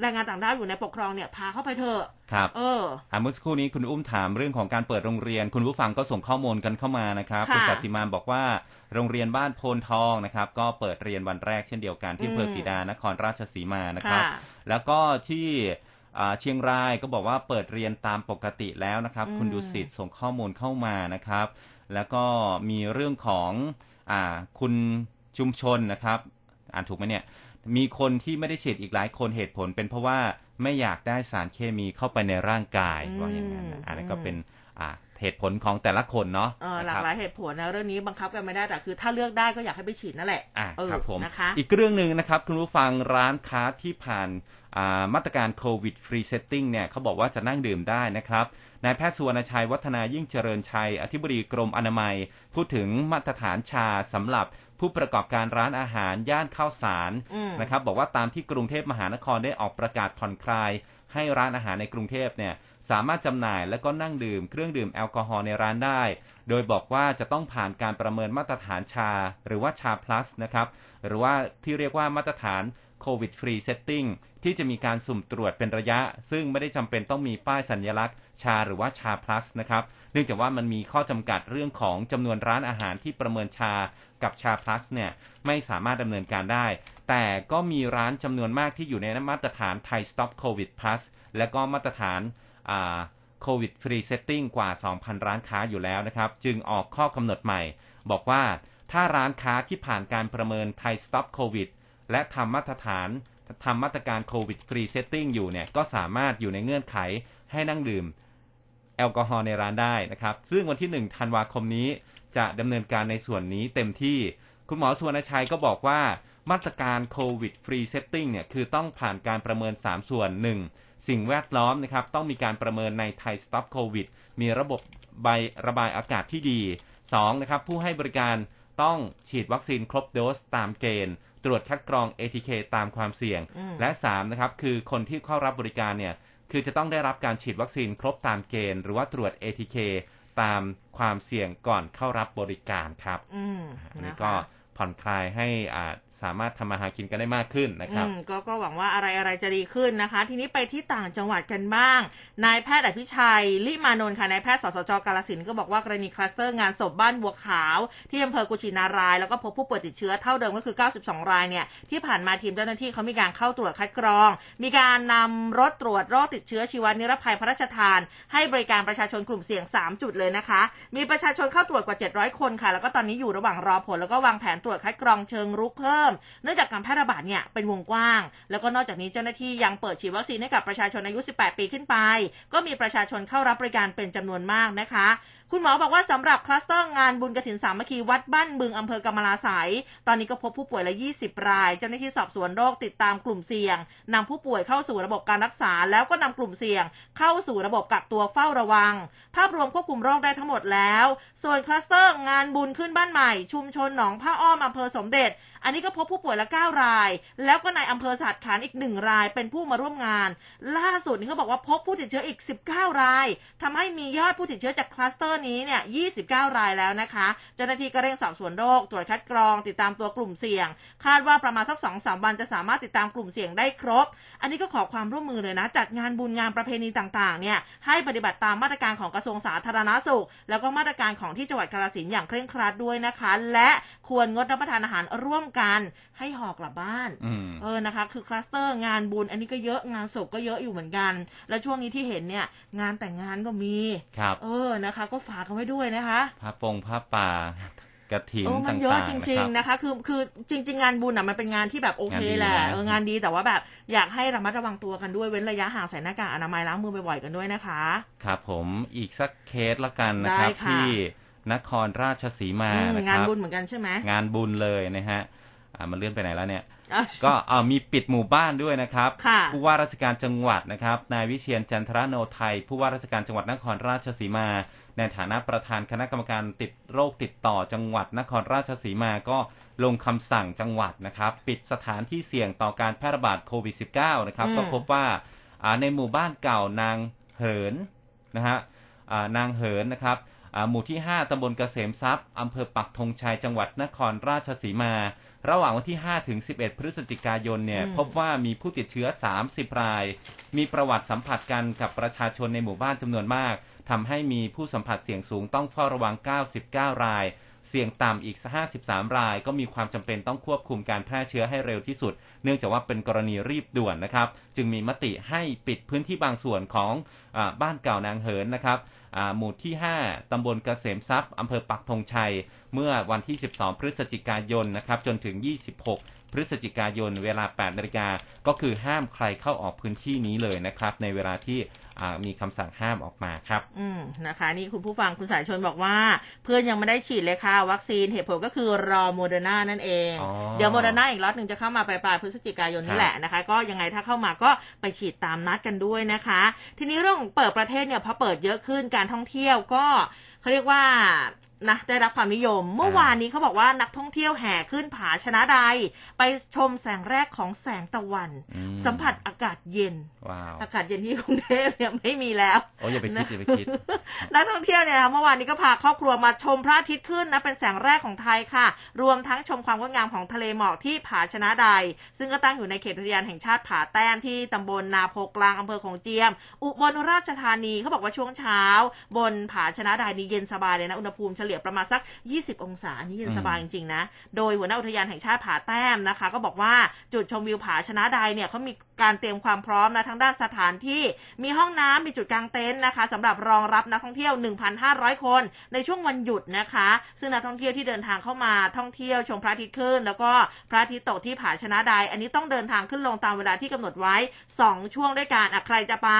แรงงานต่างด้าวอยู่ในปกครองเนี่ยพาเข้าไปเถอะครับเอออ่าเมื่อสักครู่นี้คุณอุ้มถามเรื่องของการเปิดโรงเรียน คุณผู้ฟังก็ส่งข้อมูลกันเข้ามานะครับค่ะคุณสัตติมานบอกว่าโรงเรียนบ้านโพนทองนะครับ ก็เปิดเรียนวันแรกเช่นเดียวกันที่อืมอำเภอสีดานครราชสีมานะครับค่ะแล้วก็ที่อ่าเชียงรายก็บอกว่าเปิดเรียนตามปกติแล้วนะครับอืมคุณดุสิตส่งข้อมูลเข้ามานะครับ แล้วก็มีเรื่องของอ่าคุณชุมชนนะครับ อ่านถูกไหมเนี่ย มีคนที่ไม่ได้ฉีดอีกหลายคนเหตุผล เป็นเพราะว่าไม่อยากได้สารเคมีเข้าไปในร่างกายอืมว่าอย่างนั้นนะอันนั้นก็อืมเป็นอ่าเหตุผลของแต่ละคนเนาะเออหลานะคกรับหลายเหตุผลนะเรื่องนี้บังคับกันไม่ได้แต่คือ ถ้าเลือกได้ก็อยากให้ไปฉีดนั่นแหละอ่าเออครับผมนะคะอีกเรื่องหนึ่งนะครับ คุณผู้ฟังร้านค้าที่ผ่านอ่ามาตรการ COVID Free Setting เนี่ยเขาบอกว่าจะนั่งดื่มได้นะครับนายแพทย์สุวรรณชัยวัฒนายิ่งเจริญชัย อธิบดีกรมอนามัย พูดถึงมาตรฐาน SHA สำหรับ ผู้ประกอบการร้านอาหารย่านข้าวสารอืมนะครับบอกว่าตามที่กรุงเทพมหานครได้ออกประกาศผ่อนคลาย ให้ร้านอาหารในกรุงเทพเนี่ยสามารถจำหน่ายและก็นั่งดื่มเครื่องดื่มแอลกอฮอล์ในร้านได้ โดยบอกว่าจะต้องผ่านการประเมินมาตรฐาน SHA หรือว่า SHA Plus นะครับ หรือว่าที่เรียกว่ามาตรฐาน COVID Free Setting ที่จะมีการสุ่มตรวจเป็นระยะ ซึ่งไม่ได้จำเป็นต้องมีป้ายสัญลักษณ์ SHA หรือว่า SHA Plus นะครับ เนื่องจากว่ามันมีข้อจำกัดเรื่องของจำนวนร้านอาหารที่ประเมิน SHA กับ SHA Plus เนี่ยไม่สามารถดำเนินการได้ แต่ก็มีร้านจำนวนมากที่อยู่ในมาตรฐานไทย Stop COVID Plus และก็มาตรฐาน COVID Free Setting กว่า 2,000 ร้านค้าอยู่แล้วนะครับ จึงออกข้อกำหนดใหม่ บอกว่าถ้าร้านค้าที่ผ่านการประเมินไทย Stop COVID และทำมาตรฐานทำมาตรการ COVID Free Setting อยู่เนี่ยก็สามารถอยู่ในเงื่อนไขให้นั่งดื่มแอลกอฮอล์ในร้านได้นะครับ ซึ่งวันที่ 1 ธันวาคมนี้ จะดำเนินการในส่วนนี้เต็มที่ คุณหมอสุวรรณชัยก็บอกว่ามาตรการ COVID Free Setting เนี่ยคือต้องผ่านการประเมิน 3 ส่วน 1. สิ่งแวดล้อมนะครับต้องมีการประเมินในไทยสต็อปโควิดมีระบบใบระบายอากาศที่ดี 2. นะครับผู้ให้บริการต้องฉีดวัคซีนครบโดสตามเกณฑ์ ตรวจคัดกรอง ATK ตามความเสี่ยงอืมและ 3 นะครับคือคนที่เข้ารับบริการเนี่ยคือจะต้องได้รับการฉีดวัคซีนครบตามเกณฑ์ หรือว่าตรวจ ATK ตามความเสี่ยงก่อนเข้ารับบริการครับ อืมอันนี้นะคะก็ ผ่อนคลายให้อ่าสามารถทำมาหากินกันได้มากขึ้นนะครับก็ก็หวังว่าอะไรอะไรจะดีขึ้นนะคะ ทีนี้ไปที่ต่างจังหวัดกันบ้าง นายแพทย์อภิชัย ลิมานนท์ค่ะนายแพทย์สสจกาลสินก็บอกว่ากรณีคลัสเตอร์งานศพบ้านบัวขาว ที่อำเภอกุชินาราย แล้วก็พบผู้ป่วยติดเชื้อเท่าเดิมก็คือ 92 รายเนี่ยที่ผ่านมาทีมเจ้าหน้าที่เขามีการเข้าตรวจคัดกรอง มีการนำรถตรวจโรคติดเชื้อชีวนิรภัยพระราชทาน ให้บริการประชาชนกลุ่มเสี่ยง 3 จุดเลยนะคะ มีประชาชนเข้าตรวจกว่า 700 คนค่ะ แล้วก็ตอนนี้อยู่ระหว่างรอผลแล้วก็วางแผนตรวจรวจคัดกรองเชิงรุกเพิ่ม เนื่องจากการแพร่ระบาดเนี่ยเป็นวงกว้าง แล้วก็นอกจากนี้เจ้าหน้าที่ยังเปิดฉีดวัคซีนให้กับประชาชนอายุ 18 ปีขึ้นไป ก็มีประชาชนเข้ารับบริการเป็นจำนวนมากนะคะ คุณหมอบอกว่าสำหรับคลัสเตอร์งานบุญกระถินสามัคคีวัดบ้านบึงอำเภอกำมะลาสายตอนนี้ก็พบผู้ป่วยแล้ว 20 ราย เจ้าหน้าที่สอบสวนโรคติดตามกลุ่มเสี่ยงนำผู้ป่วยเข้าสู่ระบบการรักษา แล้วก็นำกลุ่มเสี่ยง เข้าสู่ระบบกักตัวเฝ้าระวัง ภาพรวมควบคุมโรคได้ทั้งหมดแล้ว ส่วนคลัสเตอร์งานบุญขึ้นบ้านใหม่ ชุมชนหนองผ้าอ้อมอำเภอสมเด็จ อันนี้ก็พบผู้ป่วยแล้ว 9 ราย แล้วก็ในอำเภอสหัสขันธ์อีกหนึ่งรายเป็นผู้มาร่วมงาน ล่าสุดนี่เขาบอกว่าพบผู้ติดเชื้ออีก 19 รายทำให้มียอดผู้ติดเชื้อจากคลัสเตอร์นี้เนี่ย 29 รายแล้วนะคะ เจ้าหน้าที่ก็เร่งสอบสวนโรค ตรวจคัดกรอง ติดตามตัวกลุ่มเสี่ยง คาดว่าประมาณสัก 2-3 วันจะสามารถติดตามกลุ่มเสี่ยงได้ครบ อันนี้ก็ขอความร่วมมือเลยนะ จัดงานบุญงานประเพณีต่างๆ เนี่ย ให้ปฏิบัติตามมาตรการของกระทรวงสาธารณสุข แล้วก็มาตรการของที่จังหวัดกาฬสินธุ์อย่างเคร่งครัดด้วยนะคะ และควรงดรับประทานอาหารร่วมกันให้ห่อกลับบ้านอืมเออนะคะ คือคลัสเตอร์งานบุญอันนี้ก็เยอะงานศพก็เยอะอยู่เหมือนกัน แล้วช่วงนี้ที่เห็นเนี่ย งานแต่งงานก็มีครับเออนะคะ ก็ฝากกันไว้ด้วยนะคะผ้าปงผ้าป่ากระถินโอ้มัต่านงๆเยอะจริงๆนะครับนะคะ คือคือจริง ๆ งานบุญอะมันเป็นงานที่แบบโอเคงานดีแหละนะเอองานดีแต่ว่าแบบอยากให้ระมัดระวังตัวกันด้วยเว้นระยะห่างใส่หน้ากากอนามัยล้างมือบ่อยๆกันด้วยนะคะ ครับผมอีกสักเคสละกันนะครับได้ค่ะที่นครราชสีมาอืมนะคงานรับบุญเหมือนกันใช่ไหมงานบุญเลยนะฮะ อ่ามันเลื่อนไปไหนแล้วเนี่ยอะก็เอ่อมีปิดหมู่บ้านด้วยนะครับค่ะผู้ว่าราชการจังหวัดนะครับนายวิเชียนจันทรโนไทยผู้ว่าราชการจังหวัดนครราชสีมา ในฐานะประธานคณะกรรมการติดโรคติดต่อจังหวัดนครราชสีมาก็ลงคำสั่งจังหวัดนะครับ ปิดสถานที่เสี่ยงต่อการแพร่ระบาดโควิด -19 นะครับอืมก็พบว่าอ่าในหมู่บ้านเก่านางเหินนะฮะอ่านางเหินนะครับอ่าหมู่ที่ 5ตำบลเกษมทรัพย์อำเภอปักธงชัยจังหวัดนครราชสีมา ระหว่างวันที่ 5 ถึง 11 พฤศจิกายนเนี่ยอืมพบว่ามีผู้ติดเชื้อ 30 ราย มีประวัติสัมผัสกันกับประชาชนในหมู่บ้านจำนวนมากทำให้มีผู้สัมผัสเสี่ยงสูงต้องเฝ้าระวัง 99 ราย เสี่ยงต่ำอีก 53 ราย ก็มีความจำเป็นต้องควบคุมการแพร่เชื้อให้เร็วที่สุด เนื่องจากว่าเป็นกรณีรีบด่วนนะครับ จึงมีมติให้ปิดพื้นที่บางส่วนของอบ้านเก่านางเหินนะครับหมู่ที่ 5 ตำบลเกษมทรัพย์อำเภอปักธงชัย เมื่อวันที่ 12 พฤศจิกายนนะครับ จนถึง 26 พฤศจิกายน เวลา 8 นาฬิกา ก็คือห้ามใครเข้าออกพื้นที่นี้เลยนะครับ ในเวลาที่มีคำสั่งห้ามออกมาครับ อืมนะคะ นี่คุณผู้ฟังคุณสายชนบอกว่า เพื่อนยังไม่ได้ฉีดเลยค่ะ วัคซีนเหตุผลก็คือรอโมเดอร์นานั่นเองอ๋อเดี๋ยวโมเดอร์นาอีกล็อตหนึ่งจะเข้ามาปลายปลายๆพฤศจิกายนนี่แหละนะคะ ก็ยังไงถ้าเข้ามาก็ไปฉีดตามนัดกันด้วยนะคะ ทีนี้เรื่องของเปิดประเทศเนี่ยพอเปิดเยอะขึ้นการท่องเที่ยวก็เขาเรียกว่านะได้รับความนิยมเมื่อวานนี้เขาบอกว่านักท่องเที่ยวแห่ขึ้นผาชนะใด ไปชมแสงแรกของแสงตะวันอืมสัมผัสอากาศเย็นว้าวอากาศเย็นที่กรุงเทพเนี่ยไม่มีแล้วโอ้ยอย่าไปคิดอย่าไปคิด นักท่องเที่ยวเนี่ยนะคะเมื่อวานนี้ก็พาครอบครัวมาชมพระอาทิตย์ขึ้นนะเป็นแสงแรกของไทยค่ะ รวมทั้งชมความงดงามของทะเลหมอกที่ผาชนะใด ซึ่งก็ตั้งอยู่ในเขตอุทยานแห่งชาติผาแต้มที่ตำบลนาโพกลางอำเภอของเจียม อุบลราชธานีเขาบอกว่าช่วงเช้า บนผาชนะใดนี่เย็นสบายเลยนะอุณหภูมิเฉลี่ยประมาณสัก 20 องศาอันนี้เย็นสบายจริงๆนะโดยหัวหน้าอุทยานแห่งชาติผาแต้มนะคะ ก็บอกว่าจุดชมวิวผาชนะใดเนี่ยเขามีการเตรียมความพร้อมนะทั้งด้านสถานที่มีห้องน้ำมีจุดกลางเต็นท์นะคะสำหรับรองรับนักท่องเที่ยว 1,500 คน ในช่วงวันหยุดนะคะ ซึ่งนักท่องเที่ยวที่เดินทางเข้ามาท่องเที่ยวชมพระอาทิตย์ขึ้น แล้วก็พระอาทิตย์ตกที่ผาชนะใดอันนี้ต้องเดินทางขึ้นลงตามเวลาที่กำหนดไว้ 2 ช่วงด้วยกันอะใครจะไป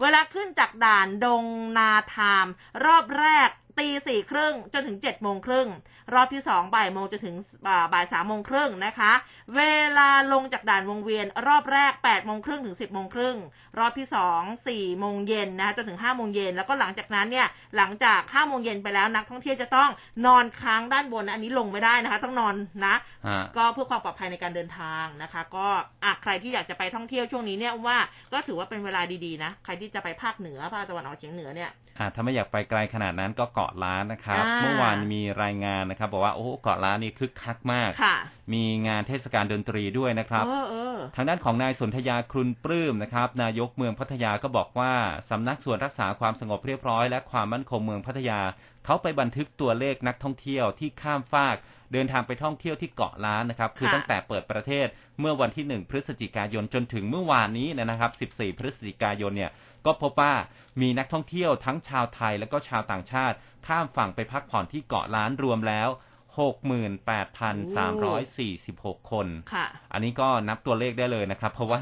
เวลาขึ้นจากด่านดงนาทาม รอบแรกตีสี่ครึ่งจนถึงเจ็ดโมงครึ่ง รอบที่สองบ่ายโมงจนถึงอ่าบ่ายสามโมงครึ่งนะคะ เวลาลงจากด่านวงเวียน รอบแรก8ปดโมงครึ่งถึง 10บโมงครึ่งรอบที่2 4โมงเย็นนะคะจนถึง5โมงเย็นแล้วก็หลังจากนั้นเนี่ยหลังจาก5โมงเย็นไปแล้วนักท่องเที่ยวจะต้องนอนค้างด้านบนนะอันนี้ลงไม่ได้นะคะ ต้องนอนนะฮะก็เพื่อความปลอดภัยในการเดินทางนะคะ ก็อะใครที่อยากจะไปท่องเที่ยวช่วงนี้เนี่ยว่าก็ถือว่าเป็นเวลาดีๆนะใครที่จะไปภาคเหนือภาคตะวันออกเฉียงเหนือเนี่ยอ่าถ้าไม่อยากไปไกลขนาดนั้นก็เกาะล้านนะครับอ่าเมื่อวานมีรายงานนะครับบอกว่าโอ้โหเกาะล้านนี่คึกคักมากค่ะมีงานเทศกาลดนตรีด้วยนะครับเออเออทางด้านของนายสนธยาครุนปลื้มนะครับนายกเมืองพัทยาก็บอกว่าสำนักส่วนรักษาความสงบเรียบร้อย และความมั่นคงเมืองพัทยาเขาไปบันทึกตัวเลขนักท่องเที่ยวที่ข้ามฟาก เดินทางไปท่องเที่ยวที่เกาะล้านนะครับ คือค่ะตั้งแต่เปิดประเทศเมื่อวันที่ 1 พฤศจิกายนจนถึงเมื่อวานนี้นะครับ 14 พฤศจิกายนเนี่ยก็พบว่ามีนักท่องเที่ยวทั้งชาวไทยและก็ชาวต่างชาติ ข้ามฝั่งไปพักผ่อนที่เกาะล้านรวมแล้ว68,346 คนค่ะอันนี้ก็นับตัวเลขได้เลยนะครับ เพราะว่า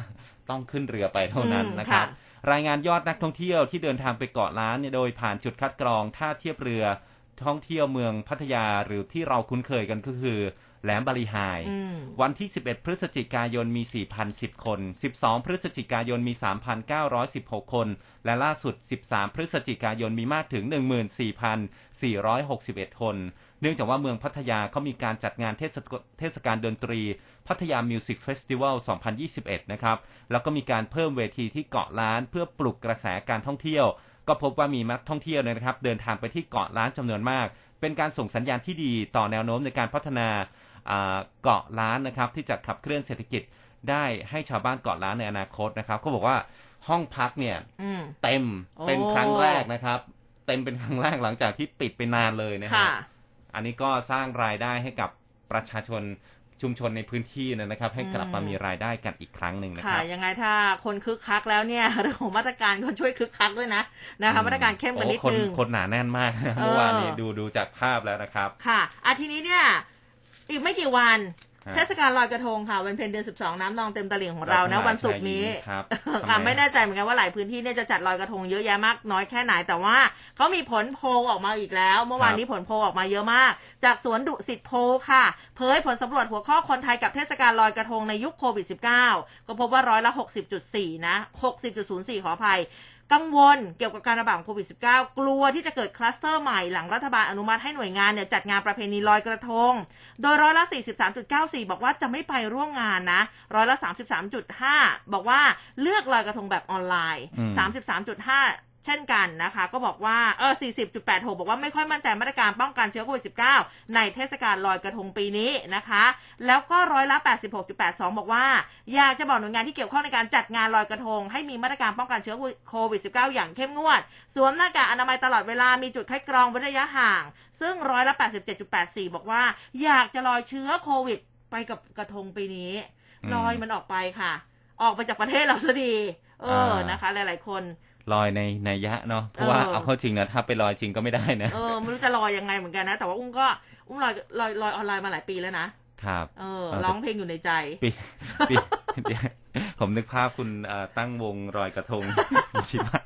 ต้องขึ้นเรือไปเท่านั้นอืมนะครับค่ะรายงานยอดนักท่องเที่ยวที่เดินทางไปเกาะล้านเนี่ยโดยผ่านจุดคัดกรองท่าเทียบเรือ ท่องเที่ยวเมืองพัทยาหรือที่เราคุ้นเคยกันก็คือ แหลมบาลีไฮอืมวันที่ 11 พฤศจิกายนมี 4,010 คน 12 พฤศจิกายนมี 3,916 คน และล่าสุด 13 พฤศจิกายนมีมากถึง 14,461 คน เนื่องจากว่าเมืองพัทยาเขามีการจัดงานเทศกเทศกาลดนตรี พัทยา Music Festival 2021 นะครับ แล้วก็มีการเพิ่มเวทีที่เกาะล้านเพื่อปลุกกระแสการท่องเที่ยว ก็พบว่ามีนักท่องเที่ยวเนี่ยนะครับ เดินทางไปที่เกาะล้านจำนวนมาก เป็นการส่งสัญญาณที่ดีต่อแนวโน้มในการพัฒนาอ่าเกาะล้านนะครับ ที่จะขับเคลื่อนเศรษฐกิจได้ให้ชาวบ้านเกาะล้านในอนาคตนะครับเขาบอกว่าห้องพักเนี่ยอืมเต็มโอ้เป็นครั้งแรกนะครับ เต็มเป็นครั้งแรกหลังจากที่ปิดไปนานเลยนะฮะค่ะอันนี้ก็สร้างรายได้ให้กับประชาชน ชุมชนในพื้นที่นะครับ ให้กลับมาอืมมีรายได้กันอีกครั้งหนึ่งนะคค่ะรับยังไงถ้าคนคึกคักแล้วเนี่ยเรื่องของมาตรการก็ช่วยคึกคักด้วยนะนะคะมาตรการเข้มกันนิดโอ้คนนึงคนหนาแน่นมากนะเออเมื่อวานนี้ดูดูจากภาพแล้วนะครับ ค่ะอาทีนี้เนี่ยอีกไม่กี่วันฮะ เทศกาลลอยกระทงค่ะ วันเพ็ญเดือน12น้ำนองเต็มตลิ่งของเรานะเราวันศุกร์นี้ครับค่ะทำไมไม่แน่ใจเหมือนกันว่าหลายพื้นที่เนี่ยจะจัดลอยกระทงเยอะแยะมากน้อยแค่ไหนแต่ว่าเขามีผลโพลออกมาอีกแล้ว เมื่อวานนี้ผลโพลออกมาเยอะมาก จากสวนดุสิตโพลค่ะ เผยผลสำรวจหัวข้อคนไทยกับเทศกาลลอยกระทงในยุคโควิด -19 ก็พบว่าร้อยละ60.4นะ60.04ขออภัย กังวลเกี่ยวกับการระบาดของโควิด -19 กลัวที่จะเกิดคลัสเตอร์ใหม่หลังรัฐบาลอนุมัติให้หน่วยงานเนี่ยจัดงานประเพณีลอยกระทง โดยร้อยละ 43.94 บอกว่าจะไม่ไปร่วมงานนะ ร้อยละ 33.5 บอกว่าเลือกลอยกระทงแบบออนไลน์อืม33.5 เช่นกันนะคะ ก็บอกว่าเออ 40.86 บอกว่าไม่ค่อยมั่นใจมาตรการป้องกันเชื้อโควิด -19 ในเทศกาลลอยกระทงปีนี้นะคะ แล้วก็ร้อยละ 86.82 บอกว่า อยากจะบอกหน่วยงานที่เกี่ยวข้องในการจัดงานลอยกระทง ให้มีมาตรการป้องกันเชื้อโควิด -19 อย่างเข้มงวด สวมหน้ากากอนามัยตลอดเวลามีจุดคัดกรองเว้นระยะห่าง ซึ่งร้อยละ 87.84 บอกว่า อยากจะลอยเชื้อโควิด ไปกับกระทงปีนี้อืมลอยมันออกไปค่ะ ออกไปจากประเทศเราซะดีเอออ่านนะคะ หลาย ๆ คน ลอยในในยะเนาะเพราะว่าเออเอาเข้าจริงนะถ้าไปลอยจริงก็ไม่ได้นะเออไม่รู้จะลอยยังไงเหมือนกันนะ แต่ว่าอุ้มก็อุ้มลอยลอยลอยออนไลน์มาหลายปีแล้วนะครับเออเออร้องเพลงอยู่ในใจปีปีเดี๋ยวผมนึกภาพคุณเอ่อตั้งวงลอยกระทงชิบะ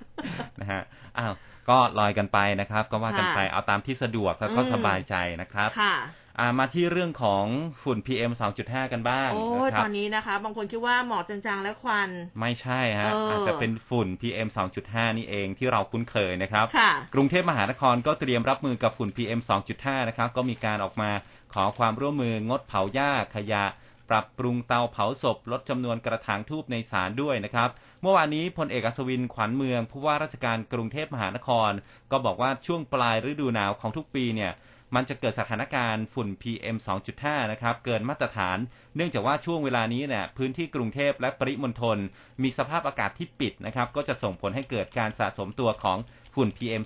นะฮะอ้าวก็ลอยกันไปนะครับ ก็ว่ากันไปค่ะเอาตามที่สะดวกแล้วก็อืมสบายใจนะครับค่ะ อ่ามาที่เรื่องของฝุ่น PM 2.5 กันบ้างโอ้ยนะครัตบอนนี้นะคะ บางคนคิดว่าหมอกจางๆ และควัน ไม่ใช่ฮะเออออาจจะเป็นฝุ่น PM 2.5 นี่เองที่เราคุ้นเคยนะครับค่ะกรุงเทพมหานครก็เตรียมรับมือกับฝุ่น PM 2.5 นะครับ ก็มีการออกมาขอความร่วมมืองดเผาหญ้าขยะ ปรับปรุงเตาเผาศพ ลดจำนวนกระถางทูบในศาลด้วยนะครับ เมื่อวานนี้พลเอกอัศวินขวัญเมืองผู้ว่าราชการกรุงเทพมหานคร ก็บอกว่าช่วงปลายฤดูหนาวของทุกปีเนี่ย มันจะเกิดสถานการณ์ฝุ่น PM 2.5 นะครับ เกินมาตรฐาน เนื่องจากว่าช่วงเวลานี้เนี่ยพื้นที่กรุงเทพและปริมณฑลมีสภาพอากาศที่ปิดนะครับ ก็จะส่งผลให้เกิดการสะสมตัวของฝุ่น PM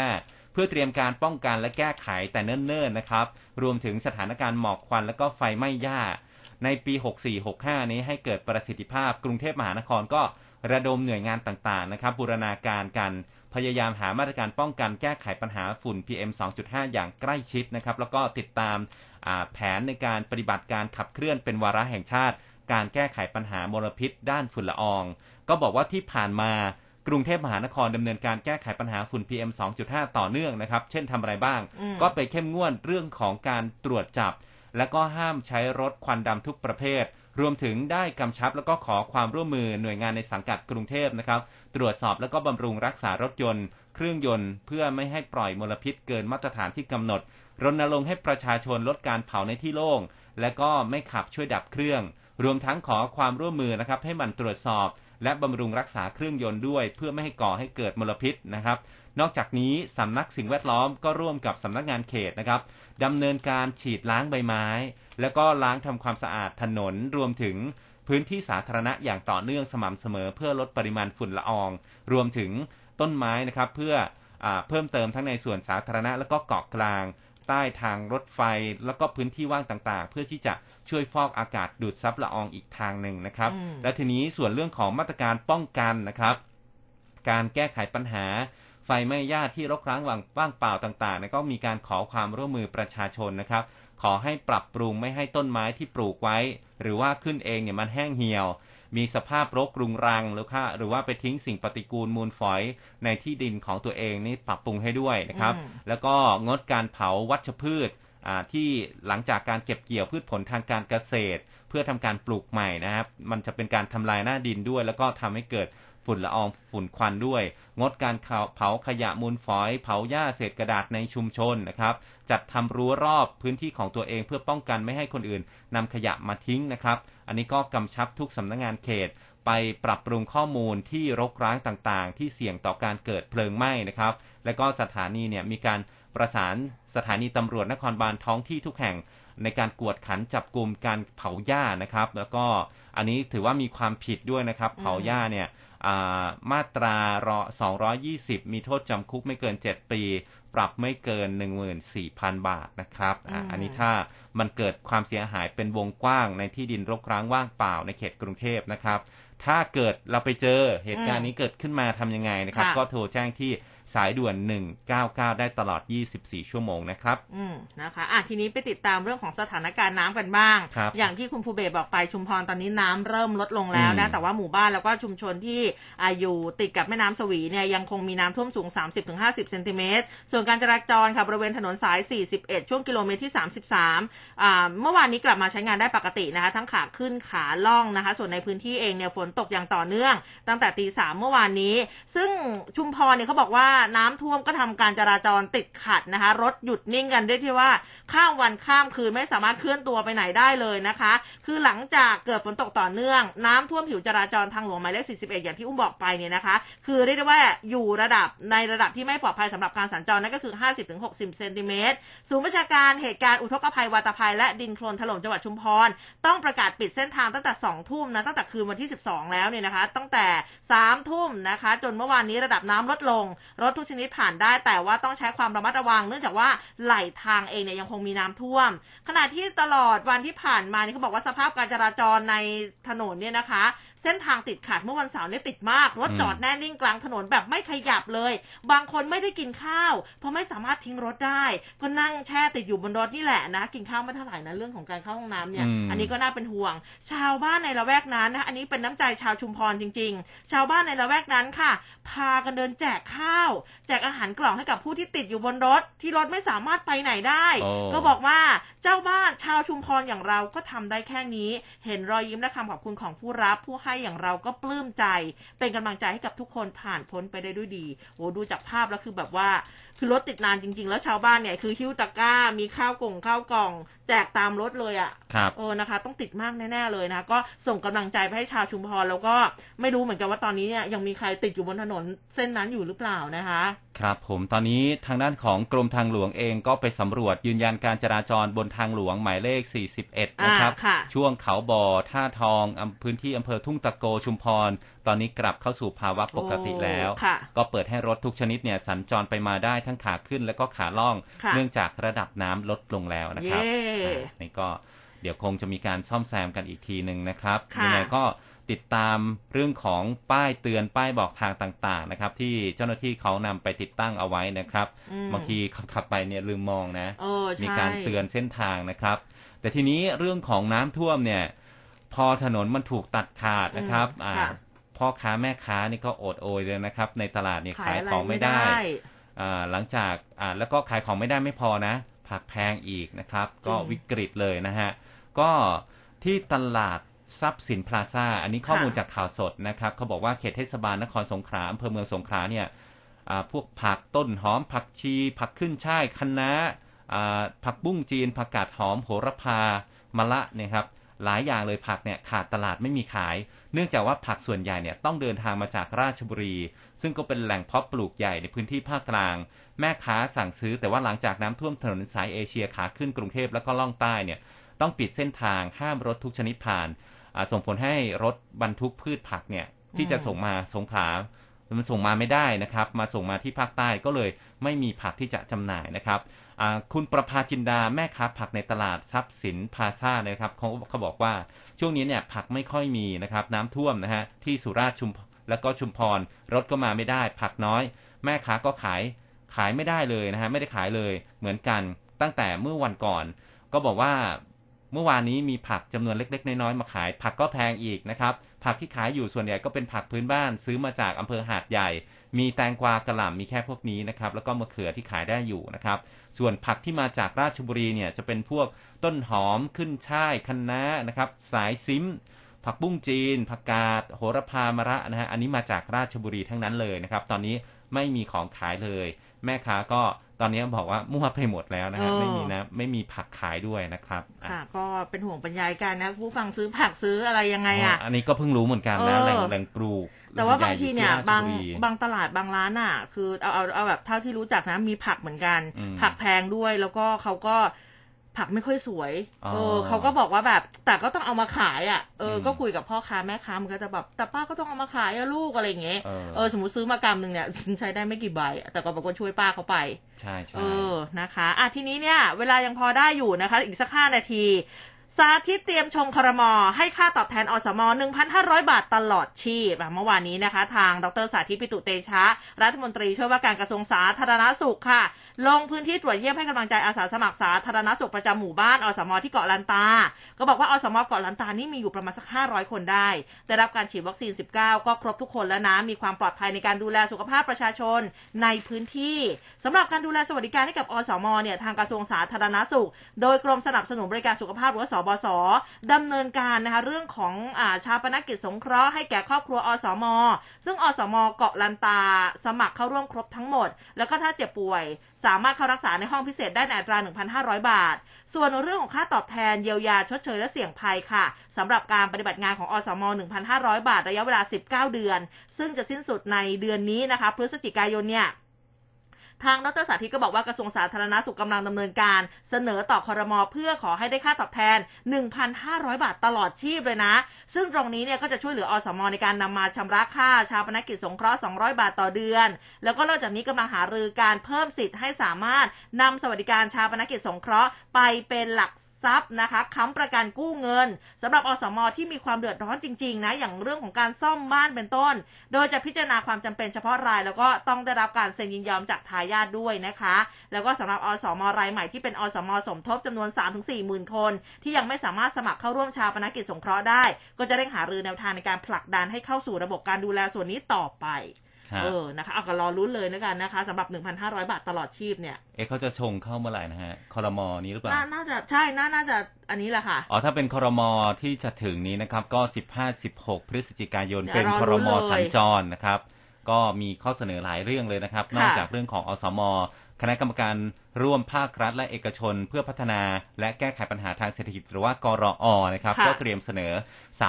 2.5 เพื่อเตรียมการป้องกันและแก้ไขแต่เนิ่นๆนะครับ รวมถึงสถานการณ์หมอกควันและก็ไฟไหม้หญ้า ในปี 64-65 นี้ให้เกิดประสิทธิภาพ กรุงเทพมหานครก็ระดมหน่วยงานต่างๆนะครับบูรณาการกัน พยายามหามาตรการป้องกันแก้ไขปัญหาฝุ่น PM 2.5 อย่างใกล้ชิดนะครับแล้วก็ติดตามอ่าแผนในการปฏิบัติการขับเคลื่อนเป็นวาระแห่งชาติ การแก้ไขปัญหามลพิษ ด้านฝุ่นละออง ก็บอกว่าที่ผ่านมากรุงเทพมหานครดำเนินการแก้ไขปัญหาฝุ่น PM 2.5 ต่อเนื่องนะครับ เช่นทำอะไรบ้างอืมก็ไปเข้มงวดเรื่องของการตรวจจับ และก็ห้ามใช้รถควันดำทุกประเภท รวมถึงได้กำชับแล้วก็ขอความร่วมมือหน่วยงานในสังกัดกรุงเทพนะครับ ตรวจสอบแล้วก็บำรุงรักษารถยนต์ เครื่องยนต์ เพื่อไม่ให้ปล่อยมลพิษเกินมาตรฐานที่กำหนด รณรงค์ให้ประชาชนลดการเผาในที่โล่ง และก็ไม่ขับช่วยดับเครื่อง รวมทั้งขอความร่วมมือนะครับให้มันตรวจสอบและบำรุงรักษาเครื่องยนต์ด้วย เพื่อไม่ให้ก่อให้เกิดมลพิษนะครับ นอกจากนี้สำนักสิ่งแวดล้อมก็ร่วมกับสำนักงานเขตนะครับดำเนินการฉีดล้างใบไม้ แล้วก็ล้างทำความสะอาดถนนรวมถึงพื้นที่สาธารณะอย่างต่อเนื่องสม่ำเสมอ เพื่อลดปริมาณฝุ่นละออง รวมถึงต้นไม้นะครับเพื่ออาเพิ่มเติมทั้งในส่วนสาธารณะ แล้วก็เกาะกลาง ใต้ทางรถไฟ แล้วก็พื้นที่ว่างต่างๆ เพื่อที่จะช่วยฟอกอากาศดูดซับละอองอีกทางหนึ่งนะครับอืมและทีนี้ส่วนเรื่องของมาตรการป้องกันนะครับ การแก้ไขปัญหา ไฟไหม้หญ้าที่รกร้างว่างว่างเปล่าต่างๆเนี่ยก็มีการขอความร่วมมือประชาชนนะครับ ขอให้ปรับปรุงไม่ให้ต้นไม้ที่ปลูกไว้ หรือว่าขึ้นเองเนี่ยมันแห้งเหี่ยว มีสภาพรกรุงรังหรือว่าหรือว่าไปทิ้งสิ่งปฏิกูลมูลฝอยในที่ดินของตัวเองนี่ปรับปรุงให้ด้วยนะครับอืมแล้วก็งดการเผาวัชพืชอ่าที่หลังจากการเก็บเกี่ยวพืชผลทางการเกษตร เพื่อทำการปลูกใหม่นะครับ มันจะเป็นการทำลายหน้าดินด้วย แล้วก็ทำให้เกิด ฝุ่นละอองฝุ่นควันด้วย งดการเผาขยะมูลฝอย เผาหญ้าเศษกระดาษในชุมชนนะครับ จัดทำรั้วรอบพื้นที่ของตัวเองเพื่อป้องกันไม่ให้คนอื่นนำขยะมาทิ้งนะครับ อันนี้ก็กำชับทุกสำนักงานเขตไปปรับปรุงข้อมูลที่รกร้างต่างๆ ที่เสี่ยงต่อการเกิดเพลิงไหม้นะครับ และก็สถานีเนี่ยมีการประสานสถานีตำรวจนครบาลท้องที่ทุกแห่ง ในการกวดขันจับกลุ่มการเผาหญ้านะครับ แล้วก็อันนี้ถือว่ามีความผิดด้วยนะครับ เผาหญ้าเนี่ย มาตราร220 มีโทษจำคุกไม่เกิน 7 ปี ปรับไม่เกิน 14,000 บาทนะครับอ่าอืมอันนี้ถ้ามันเกิดความเสียหายเป็นวงกว้างในที่ดินรกร้างว่างเปล่าในเขตกรุงเทพนะครับ ถ้าเกิดเราไปเจอเหตุการณ์นี้เกิดขึ้นมาทำยังไงนะครับค่ะก็โทรแจ้งที่ สายด่วน 199 ได้ตลอด 24 ชั่วโมงนะครับ อืมนะคะ อะทีนี้ไปติดตามเรื่องของสถานการณ์น้ำกันบ้างครับอย่างที่คุณภูเบศบอกไปชุมพรตอนนี้น้ำเริ่มลดลงแล้วนะอืมแต่ว่าหมู่บ้านแล้วก็ชุมชนที่อาอยู่ติดกับแม่น้ำสวีเนี่ยยังคงมีน้ำท่วมสูง 30-50เซนติเมตร ส่วนการจราจรค่ะบริเวณถนนสาย 41 ช่วงกิโลเมตรที่ 33อ่าเมื่อวานนี้กลับมาใช้งานได้ปกตินะคะ ทั้งขาขึ้นขาล่องนะคะ ส่วนในพื้นที่เองเนี่ยฝนตกอย่างต่อเนื่อง ตั้งแต่ตีสามเมื่อวานนี้ ซึ่งชุมพรเนี่ยเขาบอกว่าน้ำท่วมก็ทำการจราจรติดขัดนะคะ รถหยุดนิ่งกันด้วยที่ว่าข้ามวันข้ามคืนไม่สามารถเคลื่อนตัวไปไหนได้เลยนะคะ คือหลังจากเกิดฝนตกต่อเนื่อง น้ำท่วมผิวจราจรทางหลวงหมายเลข 41 อย่างที่อุ้มบอกไปเนี่ยนะคะ คือเรียกได้ว่าอยู่ระดับในระดับที่ไม่ปลอดภัยสำหรับการสัญจรนั่นก็คือ 50-60 เซนติเมตรศูนย์ประชาการเหตุการณ์อุทกภัยวาตภัย และดินโคลนถล่มจังหวัดชุมพรต้องประกาศปิดเส้นทางตั้งแต่ 2 ทุ่มนะตั้งแต่คืนวันที่ 12 แล้วเนี่ยนะคะ ตั้งแต่ 3 ทุ่มนะคะ จนเมื่อวานนี้ระดับน้ำลดลงรถทุกชนิดผ่านได้ แต่ว่าต้องใช้ความระมัดระวัง เนื่องจากว่าไหลทางเองเนี่ยยังคงมีน้ำท่วม ขณะที่ตลอดวันที่ผ่านมาเนี่ยเขาบอกว่าสภาพการจราจรในถนนเนี่ยนะคะ เส้นทางติดขัดเมื่อวันเสาร์เนี่ยติดมาก รถจอดแน่นิ่งกลางถนนแบบไม่ขยับเลย บางคนไม่ได้กินข้าว เพราะไม่สามารถทิ้งรถได้ ก็นั่งแช่ติดอยู่บนรถนี่แหละนะ กินข้าวไม่เท่าไหร่นะเรื่องของการเข้าห้องน้ำเนี่ยอืมอันนี้ก็น่าเป็นห่วง ชาวบ้านในละแวกนั้นนะคะอันนี้เป็นน้ำใจชาวชุมพรจริง ๆ ชาวบ้านในละแวกนั้นค่ะ พากันเดินแจกข้าว แจกอาหารกล่องให้กับผู้ที่ติดอยู่บนรถ ที่รถไม่สามารถไปไหนได้โอ้ก็บอกว่าเจ้าบ้านชาวชุมพรอย่างเราก็ทำได้แค่นี้ เห็นรอยยิ้มและคำขอบคุณของผู้รับผู้ให้อย่างเราก็ปลื้มใจ เป็นกำลังใจให้กับทุกคนผ่านพ้นไปได้ด้วยดีโอ้ดูจากภาพแล้วคือแบบว่าคือรถติดนานจริง ๆ แล้วชาวบ้านเนี่ยคือหิ้วตะกร้า มีข้าวกล่องข้าวกล่อง แจกตามรถเลยอะ่ะครับเออนะคะ ต้องติดมากแน่ๆเลยนะ ก็ส่งกำลังใจไปให้ชาวชุมพรแล้วก็ไม่รู้เหมือนกันว่าตอนนี้เนี่ยยังมีใครติดอยู่บนถนนเส้นนั้นอยู่หรือเปล่านะคะ ครับผมตอนนี้ทางด้านของกรมทางหลวงเองก็ไปสำรวจยืนยันการจราจรบนทางหลวงหมายเลข 41 นะครับอ่าค่ะช่วงเขาบ่อท่าทองอำพื้นที่อำเภอทุ่งตะโกชุมพร ตอนนี้กลับเข้าสู่ภาวะปกติแล้วโอ้ค่ะก็เปิดให้รถทุกชนิดเนี่ยสัญจรไปมาได้ทั้งขาขึ้นและก็ขาล่องค่ะเนื่องจากระดับน้ำลดลงแล้วนะครับเย้อ่านี่ก็เดี๋ยวคงจะมีการซ่อมแซมกันอีกทีหนึ่งนะครับค่ะยัไงก็ติดตามเรื่องของป้ายเตือนป้ายบอกทางต่าง ๆ นะครับ ที่เจ้าหน้าที่เขานำไปติดตั้งเอาไว้นะครับอืมบางทีขับๆไปเนี่ยลืมมองนะเออใช่มีการเตือนเส้นทางนะครับ แต่ทีนี้เรื่องของน้ำท่วมเนี่ย พอถนนมันถูกตัดขาดนะครับอืมอ่าค่ะ พ่อค้าแม่ค้านี่ก็โอดโอยเลยนะครับ ในตลาดเนี่ยขายอะไรของไม่ได้ไม่ได้อ่าหลังจากอ่าแล้วก็ขายของไม่ได้ไม่พอนะ ผักแพงอีกนะครับ ก็จริงวิกฤตเลยนะฮะ ก็ที่ตลาดทรัพย์สินพลาซ่า อันนี้ข้อมูลค่ะจากข่าวสดนะครับ เขาบอกว่าเขตเทศบาลนครสงขลาอำเภอเมืองสงขลาเนี่ยอ่าพวกผักต้นหอม ผักชี ผักขึ้นช่ายคะน้าอ่าผักบุ้งจีน ผักกาดหอม โหระพามะละเนี่ยครับ หลายอย่างเลยผักเนี่ยขาดตลาดไม่มีขาย เนื่องจากว่าผักส่วนใหญ่เนี่ยต้องเดินทางมาจากราชบุรี ซึ่งก็เป็นแหล่งเพาะปลูกใหญ่ในพื้นที่ภาคกลาง แม่ค้าสั่งซื้อแต่ว่าหลังจากน้ำท่วมถนนสายเอเชียขาขึ้นกรุงเทพแล้วก็ล่องใต้เนี่ยต้องปิดเส้นทางห้ามรถทุกชนิดผ่าน ส่งผลให้รถบรรทุกพืชผักเนี่ยที่จะส่งมาสงขลา มันส่งมาไม่ได้นะครับ มาส่งมาที่ภาคใต้ก็เลยไม่มีผักที่จะจำหน่ายนะครับคุณประภาจินดาแม่ค้าผักในตลาดทรัพย์สินพาซ่านะครับเขาเขาบอกว่าช่วงนี้เนี่ยผักไม่ค่อยมีนะครับน้ำท่วมนะฮะที่สุราษฎร์ชุมแล้วก็ชุมพรรถก็มาไม่ได้ ผักน้อย แม่ค้าก็ขายขายไม่ได้เลยนะฮะไม่ได้ขายเลยเหมือนกันตั้งแต่เมื่อวันก่อน ก็บอกว่า เมื่อวานนี้มีผักจำนวนเล็กๆ น้อยๆ มาขาย ผักก็แพงอีกนะครับ ผักที่ขายอยู่ส่วนใหญ่ก็เป็นผักพื้นบ้านซื้อมาจากอำเภอหาดใหญ่ มีแตงกวากระหล่ำมีแค่พวกนี้นะครับ แล้วก็มะเขือที่ขายได้อยู่นะครับ ส่วนผักที่มาจากราชบุรีเนี่ยจะเป็นพวกต้นหอมขึ้นช่ายคะน้านะครับ สายซิมผักบุ้งจีน ผักกาด โหระพามะระนะฮะ อันนี้มาจากราชบุรีทั้งนั้นเลยนะครับ ตอนนี้ไม่มีของขายเลย แม่ค้าก็ ตอนนี้บอกว่ามั่วไปหมดแล้วนะฮะเออไม่มีนะไม่มีผักขายด้วยนะครับอะค่ะก็เป็นห่วงบรรยายกันนะ ผู้ฟังซื้อผักซื้ออะไรยังไงอะอันนี้ก็เพิ่งรู้เหมือนกันนะเออแหล่งแหล่งปลูก แต่ว่าบางทีเนี่ยใหญ่บางอที่รชบุรีบางตลาดบางร้านอะ คือเอาเอาเอาแบบเท่าที่รู้จักนะมีผักเหมือนกันอืมผักแพงด้วยแล้วก็เขาก็ ผักไม่ค่อยสวยอ๋อเออเขาก็บอกว่าแบบ แต่ก็ต้องเอามาขายอะ เอออมก็คุยกับพ่อค้าแม่ค้ามันก็จะแบบ แต่ป้าก็ต้องเอามาขายอะลูกอะไรอย่างเงี้ย เออเออสมมติซื้อมากำหนึ่งเนี่ยใช้ได้ไม่กี่ใบอะแต่ก็บอกว่าช่วยป้าเขาไป ใช่ใช่เออ นะคะ อะทีนี้เนี่ย เวลายังพอได้อยู่นะคะ อีกสักห้านาที สาธิตเตรียมชงครมอให้ค่าตอบแทนอสม 1,500 บาทตลอดชีพเมื่อวานนี้นะคะ ทางดรสาธิตปิตุเตชะ รัฐมนตรีช่วยว่าการกระทรวงสาธารณสุขค่ะ ลงพื้นที่ตรวจเยี่ยมให้กำลังใจอาสาสมัครสาธารณสุขประจำหมู่บ้านอสม ที่เกาะลันตา ก็บอกว่าอสม เกาะลันตานี่มีอยู่ประมาณสัก 500 คนได้ ได้รับการฉีดวัคซีน 19 ก็ครบทุกคนแล้วนะ มีความปลอดภัยในการดูแลสุขภาพประชาชนในพื้นที่สำหรับการดูแลสวัสดิการให้กับอสม เนี่ยทางกระทรวงสาธารณสุข โดยกรมสนับสนุนบริการสุขภาพหรือว่าสบสดำเนินการนะคะเรื่องของอาชาปนกิจสงเคราะห์ให้แก่ครอบครัวอสม ซึ่งอสมเกาะลันตา สมัครเข้าร่วมครบทั้งหมด แล้วก็ถ้าเจ็บป่วย สามารถเข้ารักษาในห้องพิเศษได้ในอัตรา 1,500 บาท ส่วนเรื่องของค่าตอบแทนเยียวยาชดเชยและเสี่ยงภัยค่ะสำหรับการปฏิบัติงานของอสม 1,500 บาท ระยะเวลา 19 เดือน ซึ่งจะสิ้นสุดในเดือนนี้นะคะพฤศจิกายนเนี่ย ทางดรสาธิตก็บอกว่ากระทรวงสาธารณสุขกำลังดำเนินการ เสนอต่อคอรมอเพื่อขอให้ได้ค่าตอบแทน 1,500 บาทตลอดชีพเลยนะ ซึ่งตรงนี้เนี่ยก็จะช่วยเหลืออสมในการนำมาชำระค่าชาปนกิจสงเคราะห์ 200 บาทต่อเดือน แล้วก็นอกจากนี้กำลังหารือการเพิ่มสิทธิ์ให้สามารถนำสวัสดิการชาปนกิจสงเคราะห์ไปเป็นหลัก ทรัพย์นะคะค้ำประกันกู้เงินสำหรับอสมที่มีความเดือดร้อนจริงๆนะอย่างเรื่องของการซ่อมบ้านเป็นต้น โดยจะพิจารณาความจำเป็นเฉพาะราย แล้วก็ต้องได้รับการเซ็นยินยอมจากทายาทด้วยนะคะ แล้วก็สำหรับอสมรายใหม่ที่เป็นอสมสมทบจำนวน 3-4หมื่นคน ที่ยังไม่สามารถสมัครเข้าร่วมชาปนกิจสงเคราะห์ได้ ก็จะเร่งหารือแนวทางในการผลักดันให้เข้าสู่ระบบการดูแลส่วนนี้ต่อไป เออนะคะเอาก็รอรุ้นเลยแล้วกันนะคะสำหรับ 1,500 บาทตลอดชีพเนี่ยเอ๊ะเขาจะชงเข้าเมื่อไหร่นะฮะคอรมอนี้หรือเปล่าน่าน่าจะใช่น่าน่าจะอันนี้แหละค่ะอ๋อถ้าเป็นคอรมอที่จะถึงนี้นะครับก็ 15-16 พฤศจิกายนเดี๋ยวเป็นรอคอรมอลุ้นเลยสัญจรนะครับก็มีข้อเสนอหลายเรื่องเลยนะครับค่ะนอกจากเรื่องของอสม คณะกรรมการร่วมภาครัฐและเอกชน เพื่อพัฒนาและแก้ไขปัญหาทางเศรษฐกิจหรือว่ากรอนะครับค่ะก็เตรียมเสนอ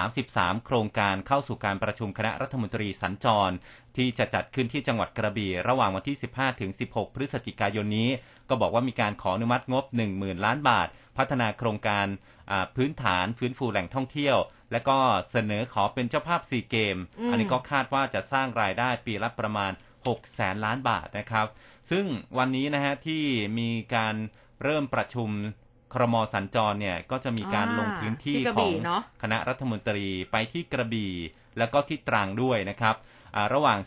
33 โครงการเข้าสู่การประชุมคณะรัฐมนตรีสัญจร ที่จะจัดขึ้นที่จังหวัดกระบี่ระหว่างวันที่ 15 ถึง 16 พฤศจิกายนนี้ ก็บอกว่ามีการขออนุมัติงบ 10,000 ล้านบาท พัฒนาโครงการอ่าพื้นฐานฟื้นฟูแหล่งท่องเที่ยว และก็เสนอขอเป็นเจ้าภาพซีเกมอืมอันนี้ก็คาดว่าจะสร้างรายได้ปีละประมาณ6แสนล้านบาทนะครับ ซึ่งวันนี้นะฮะที่มีการเริ่มประชุมครมสัญจรเนี่ยก็จะมีการอ่าลงพื้นที่ที่กระขบี่องเนอะคณะรัฐมนตรีไปที่กระบี่ แล้วก็ที่ตรังด้วยนะครับอ่าระหว่าง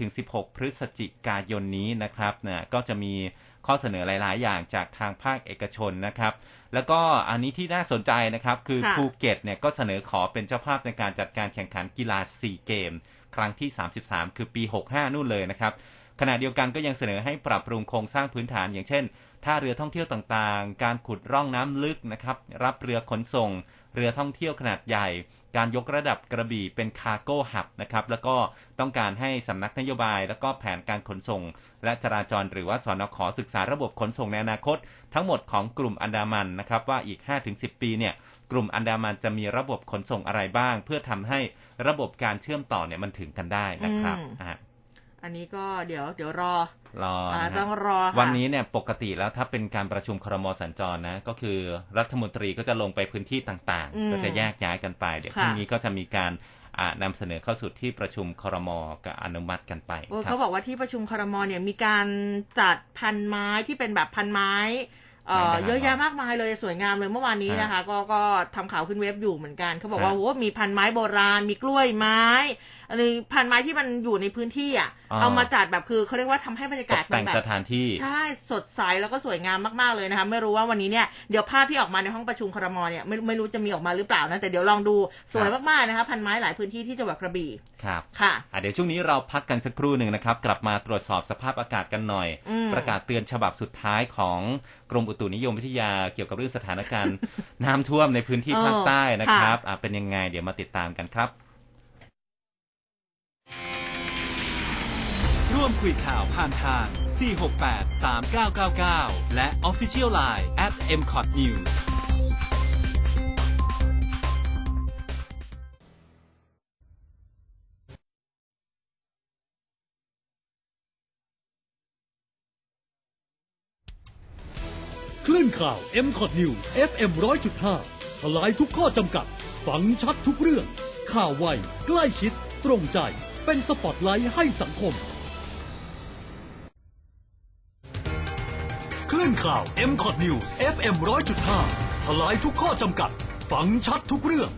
15-16 พฤศจิกายนนี้นะครับนะก็จะมีข้อเสนอหลาย ๆ อย่างจากทางภาคเอกชนนะครับ แล้วก็อันนี้ที่น่าสนใจนะครับ คือค่ะภูเก็ตเนี่ยก็เสนอขอเป็นเจ้าภาพในการจัดการแข่งขันกีฬาซีเกม ครั้งที่ 33 คือปี 65 นู่นเลยนะครับ ขณะเดียวกันก็ยังเสนอให้ปรับปรุงโครงสร้างพื้นฐาน อย่างเช่นท่าเรือท่องเที่ยวต่างๆ การขุดร่องน้ำลึกนะครับ รับเรือขนส่ง เรือท่องเที่ยวขนาดใหญ่ การยกระดับกระบี่เป็นคาร์โก้หับนะครับ แล้วก็ต้องการให้สำนักนโยบาย แล้วก็แผนการขนส่ง และจราจรหรือว่าสนขศึกษาระบบขนส่งในอนาคต ทั้งหมดของกลุ่มอันดามันนะครับว่าอีก 5-10 ปีเนี่ยกลุ่มอันดามันจะมีระบบขนส่งอะไรบ้าง เพื่อทำให้ระบบการเชื่อมต่อเนี่ยมันถึงกันได้นะครับ อืมอะอันนี้ก็เดี๋ยวเดี๋ยวรอรออ่านะฮะต้องรอค่ะวันนี้เนี่ยปกติแล้วถ้าเป็นการประชุมครมสัญจรนะ ก็คือรัฐมนตรีก็จะลงไปพื้นที่ต่างอืมๆก็จะแยกย้ายกันไป เดี๋ยวพค่ะรุ่งนี้ก็จะมีการอ่านำเสนอเข้าสู่ที่ประชุมครมกับอนุมัติกันไปโอ้ยครัเขาบบอกว่าที่ประชุมครมเนี่ยมีการจัดพันไม้ที่เป็นแบบพันไม้เอ่อไหนนะครับเยอะแยะมากมายเลยสวยงามเลยเมื่อวานนี้นะคะ ก็ก็ทำข่าวขึ้นเว็บอยู่เหมือนกันเขาบอกว่าฮะโอ้โหมีพันไม้โบราณ มีกล้วยไม้ อันนี้พันไม้ที่มันอยู่ในพื้นที่อะอ๋อเอามาจัดแบบคือเขาเรียกว่าทำให้บรรยาตกาศกมัแต่นงแบบสถานที่ ใช่สดใสแล้วก็สวยงามมากๆเลยนะคะ ไม่รู้ว่าวันนี้เนี่ยเดี๋ยวภาพที่ออกมาในห้องประชุมครมเนี่ยไม่ไม่รู้จะมีออกมาหรือเปล่านะแต่เดี๋ยวลองดูสวยมากๆนะคะพันไม้หลายพื้นที่ที่จังหวัดกระบี่ครับค่ะอะเดี๋ยวช่วงนี้เราพักกันสักครู่หนึ่งนะครับ กลับมาตรวจสอบสภาพอากาศกันหน่อยอืมประกาศเตือนฉบับสุดท้ายของกรมอุตุนิยมวิทยาเกี่ยวกับเรื่องสถานการณ์น้ำท่วมในพื้นที่ภาคใต้นะครับอะเป็นยังไงเดี๋ยวมาติดตามกันครับ ร่วมคุยข่าวผ่านทาง 468 3999 และ Official Line at mcot news คลื่นข่าว m c o t News FM 100.5ทลายทุกข้อจำกัดฟังชัดทุกเรื่อง ข่าวไว ใกล้ชิด ตรงใจ เป็นสปอตไลท์ให้สังคม คลื่นข่าว m c o t News FM 100.5ทลายทุกข้อจำกัด ฟังชัดทุกเรื่อง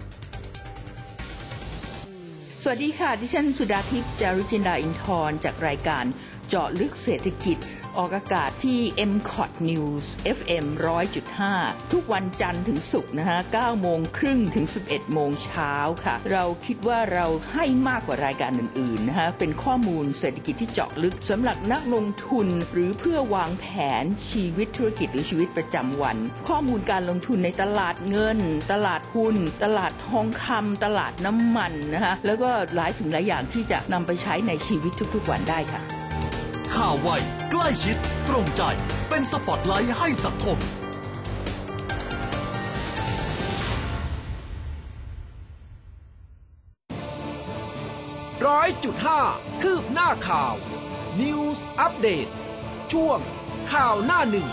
สวัสดีค่ะ ดิฉันสุดาทิพย์จารุจินดาอินทร์จากรายการ เจาะลึกเศรษฐกิจ ออกอากาศที่ m c o t News FM 100.5 ทุกวันจันทร์ถึงศุกร์นะคะ9โมงครึ่งถึง 11 โมงเช้าค่ะ เราคิดว่าเราให้มากกว่ารายการอื่นๆนะคะเป็นข้อมูลเศรษฐกิจที่เจาะลึกสำหรับนักลงทุน หรือเพื่อวางแผนชีวิตธุรกิจหรือชีวิตประจำวัน ข้อมูลการลงทุนในตลาดเงิน ตลาดหุ้น ตลาดทองคำตลาดน้ำมันนะคะแล้วก็หลายสิ่งหลายอย่างที่จะนำไปใช้ในชีวิตทุกๆวันได้ค่ะ ข่าวไว ใกล้ชิด ตรงใจ เป็นสปอตไลท์ให้สังคม ร้อยจุดห้าคืบหน้าข่าว News Update ช่วงข่าวหน้าหนึ่ง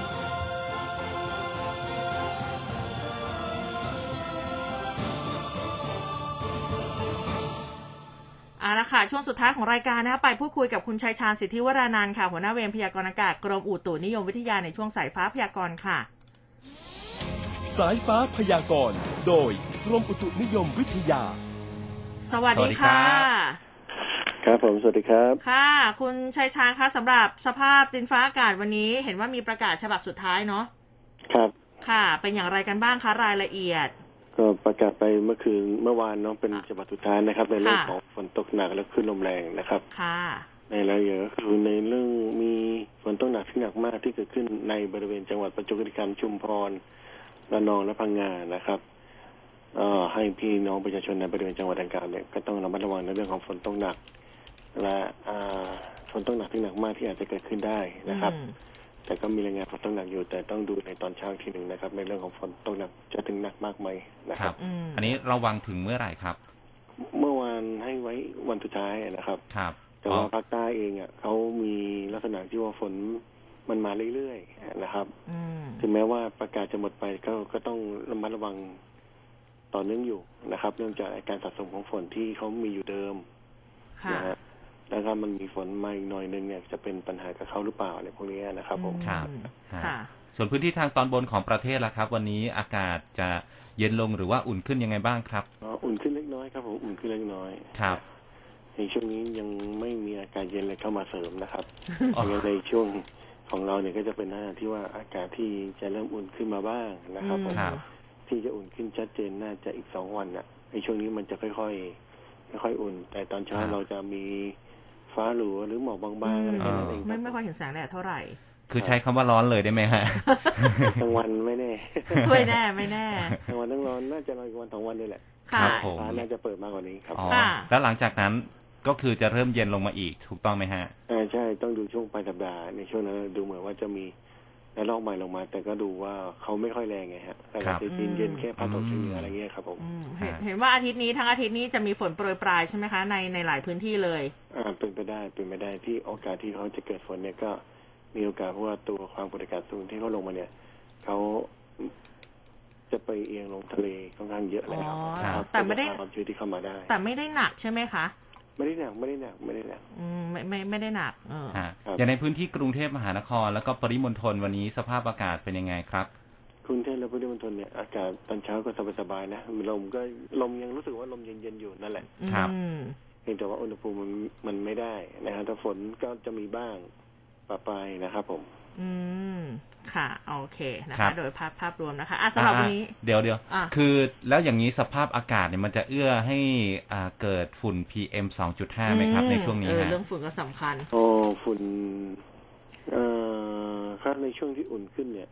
ค่ะ ช่วงสุดท้ายของรายการนะคะไปพูดคุยกับคุณชัยชาญสิทธิวรานันท์ค่ะ หัวหน้าเวรพยากรณ์อากาศกรมอุตุนิยมวิทยาในช่วงสายฟ้าพยากรณ์ค่ะ สายฟ้าพยากรณ์โดยกรมอุตุนิยมวิทยา สวัสดีสวัสดีครัค่ะบครับผมสวัสดีครับ ค่ะ คุณชัยชาญคะสำหรับสภาพดินฟ้าอากาศวันนี้ เห็นว่ามีประกาศฉบับสุดท้ายเนาะครับ ค่ะ เป็นอย่างไรกันบ้างคะรายละเอียด ก็ประกาศไปเมื่อคืนเมื่อวานเนาะเป็นฉบับสุดท้ายนะครับ ในเรื่องค่ะของฝนตกหนักและคลื่นลมแรงนะครับค่ะในรายละเอียดก็คือในเรื่องมีฝนตกหนักที่หนักมากที่เกิดขึ้นในบริเวณจังหวัดประจวบคีรีขันธ์ชุมพรระนองและพังงานะครับเอ่อให้พี่น้องประชาชนในบริเวณจังหวัดดังกล่าวเนี่ยก็ต้องระมัดระวังในเรื่องของฝนตกหนัก และอ่าฝนตกหนักที่หนักมากที่อาจจะเกิดขึ้นได้นะครับอืม แต่ก็มีรายงานฝนตกหนักอยู่ แต่ต้องดูในตอนเช้าอีกทีหนึ่งนะครับ ในเรื่องของฝนตกหนักจะถึงหนักมากไหมนะคครัรับบอืมอันนี้ระวังถึงเมื่อไหร่ครับ เมื่อวานให้ไว้วันสุดท้ายนะครับ ครับแต่ว่าภาคใต้เองอะเขามีลักษณะที่ว่าฝนมันมาเรื่อยๆนะครับอืมถึงแม้ว่าประกาศจะหมดไปก็ก็ต้องระมัดระวังต่อเนื่องอยู่นะครับ เนื่องจากการสะสมของฝนที่เขามีอยู่เดิมค่ะนะ ฮะแล้วก็มันมีฝนมาอีกหน่อยนึงเนี่ยจะเป็นปัญหากับเขาหรือเปล่าอะไรพวกนี้นะครับผมครับอืมฮะค่ะส่วนพื้นที่ทางตอนบนของประเทศล่ะครับ วันนี้อากาศจะเย็นลงหรือว่าอุ่นขึ้นยังไงบ้างครับอ๋ออุ่นขึ้นเล็กน้อยครับผมอุ่นขึ้นเล็กน้อยครับในช่วงนี้ยังไม่มีอากาศเย็นเลยเข้ามาเสริมนะครับอ๋อเพราะงั้นในช่วงของเราเนี่ยก็จะเป็นหน้าที่ว่าอากาศที่จะเริ่มอุ่นขึ้นมาบ้างนะครับผมครับที่จะอุ่นขึ้นชัดเจนน่าจะอีกสองวันน่ะในช่วงนี้มันจะค่อยๆค่อยๆอุ่น แต่ตอนเช้าครับเราจะมี ฟ้าหลัวหรือหมอกบางๆอะไรแค่นั้นเองคไม่รับไม่ค่อยเห็นแสงแดดเท่าไหร่ คือใช้คำว่าร้อนเลยได้ไหมฮะกลางวันไม่แน่ไม่แน่ไม่แน่กลางวันต้องร้อนน่าจะรออีกวันสองวันนี่แหละค่ะครับผมฟ้าน่าจะเปิดมากกว่านี้ครับอ๋อค่ะแล้วหลังจากนั้นก็คือจะเริ่มเย็นลงมาอีกถูกต้องไหมฮะอ่าใช่ต้องดูช่วงปลายสัปดาห์ในช่วงนั้นดูเหมือนว่าจะมี ระลอกใหม่ลงมา แต่ก็ดูว่าเขาไม่ค่อยแรงไงฮะแต่ครับจะเย็นๆแค่พัดตกเฉียงเหนืออะไรเงี้ยครับผมอืมเห็นฮะเห็นว่าอาทิตย์นี้ทั้งอาทิตย์นี้จะมีฝนโปรยปลายใช่ไหมคะในในหลายพื้นที่เลยอ่าเป็นไปได้เป็นไปได้ที่โอกาสที่เขาจะเกิดฝนเนี่ยก็มีโอกาสเพราะว่าตัวความกดอากาศสูงที่เขาลงมาเนี่ยเขาจะไปเอียงลงทะเลค่อนข้างเยอะแล้วอ๋อนะครับแต่ไม่ได้เป็นความชื้นที่เข้ามาได้ แต่ไม่ได้หนักใช่ไหมคะ ไม่ได้หนักไม่ได้หนักไม่ได้หนักอืมไม่ไม่ไม่ได้หนักเออฮะครับอย่างในพื้นที่กรุงเทพมหานคร แล้วก็ปริมณฑลวันนี้สภาพอากาศเป็นยังไงครับกรุงเทพและปริมณฑลเนี่ยอากาศตอนเช้าก็สบายๆนะลมก็ลมยังรู้สึกว่าลมเย็นๆอยู่นั่นแหละครับอืมเพียงแต่ว่าอุณหภูมิมันมันไม่ได้นะฮะถ้าฝนก็จะมีบ้างปะปายนะครับผม อืมค่ะ โอเคนะครัคะ บ โดยภาพภาพรวมนะคะอะสำหรับวันนี้ อ่าเดี๋ยวเดี๋ยวอะ คือแล้วอย่างนี้สภาพอากาศเนี่ยมันจะเอื้อให้อ่าเกิดฝุ่น PM 2.5ไหมครับในช่วงนี้เออฮะ เรื่องฝุ่นก็สำคัญ โอ้ฝุ่นเอ่อถ้าในช่วงที่อุ่นขึ้นเนี่ย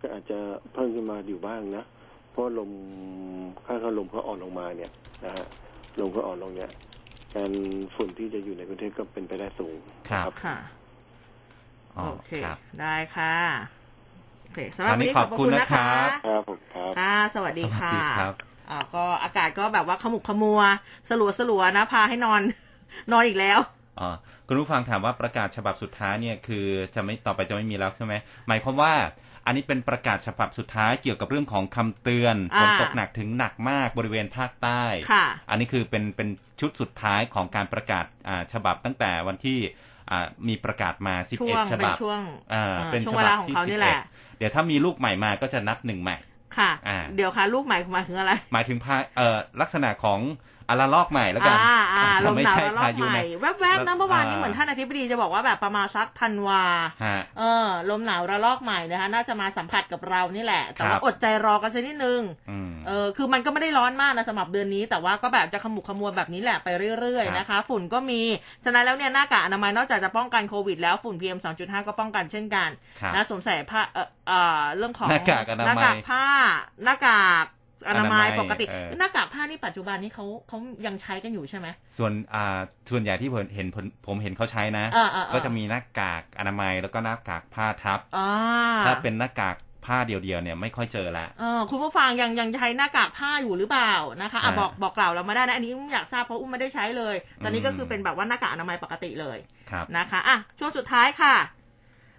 ก็อาจจะเพิ่มขึ้นมาอยู่บ้างนะ เพราะลมค่าเขาลมเขาอ่อนลงมาเนี่ยนะฮะลมเขาอ่อนลงเนี่ยการฝุ่นที่จะอยู่ในกรุงเทพก็เป็นไปได้สูงครับนะค่ะอ๋อ โอเคครับได้ค่ะโอเคสำหรับวัวันนนี้นี้ขขออบบคุคุณณนะนะครัคะบครับผมครับค่ะสวัสดีค่ะสวัสดีครับอ่าก็อากาศก็แบบว่าขมุกขมัว สลัวสลัวๆนะพาให้นอน นอนอีกแล้วอ๋อคุณผู้ฟังถามว่าประกาศฉบับสุดท้ายเนี่ยคือจะไม่ต่อไปจะไม่มีแล้วใช่ไหมหมายความว่าอันนี้เป็นประกาศฉบับสุดท้ายเกี่ยวกับเรื่องของคำเตือนอ่าฝนตกหนักถึงหนักมากบริเวณภาคใต้ค่ะอันนี้คือเป็นเป็นชุดสุดท้ายของการประกาศอ่าฉบับตั้งแต่วันที่อ่า มีประกาศมาช่วง11ฉเป็บันบช่วงอ่าเออเป็นช่วฉงเวบัลาบของที่เขานี่แหละ11เดี๋ยวถ้ามีลูกใหม่มาก็จะนับหนึ่งใหม่ ค่ะอ่าเดี๋ยวค่ะ ลูกใหม่หมายถึงอะไร หมายถึงพาเอ่อลักษณะของ อาราลอกใหม่แล้วกันอ่าอ่าลมไม่หนาวใช่ระลอพากยุใหม่นะแวบๆนะเมื่อวานนี้อ่าเหมือนท่านอธิบดีจะบอกว่าแบบประมาณสักธันวาฮะเออ ลมหนาวระลอกใหม่นะคะน่าจะมาสัมผัสกับเรานี่แหละ แต่ครัว่าบอดใจรอกันสักนิดนึงอืมเออคือมันก็ไม่ได้ร้อนมากนะสำหรับเดือนนี้ แต่ว่าก็แบบจะขมุกขมัวแบบนี้แหละไปเรื่อยครับๆนะคะ ฝุ่นก็มีฉะนั้นแล้วเนี่ยหน้ากากอนามัยนอกจากจะป้องกันโควิดแล้วฝุ่น PM 2.5ก็ป้องกันเช่นกันครับนะสวมใส่ผ้าเอ่อเอ่อเรื่องของหน้ากากอนามัยหน้ากากผ้าหน้ากาก อนามัยอนามัยปกติเออหน้ากากผ้านี่ปัจจุบันนี้เขาเขายังใช้กันอยู่ใช่ไหมส่วนอ่าส่วนใหญ่ที่ผมเห็นผมผมเห็นเขาใช้นะอ่าอ่าอ่าก็จะมีหน้ากากอนามัยแล้วก็หน้ากากผ้าทับอ่าถ้าเป็นหน้ากากผ้าเดียวๆเนี่ยไม่ค่อยเจอละเออคุณผู้ฟังยังยังใช้หน้ากากผ้าอยู่หรือเปล่านะคะอะอ่าบอกบอกกล่าวเรามาได้นะ อันนี้อุ้มอยากทราบเพราะอุ้มไม่ได้ใช้เลย ตอนนี้ก็อืมคือเป็นแบบว่าหน้ากากอนามัยปกติเลยครับนะคะอะช่วงสุดท้ายค่ะ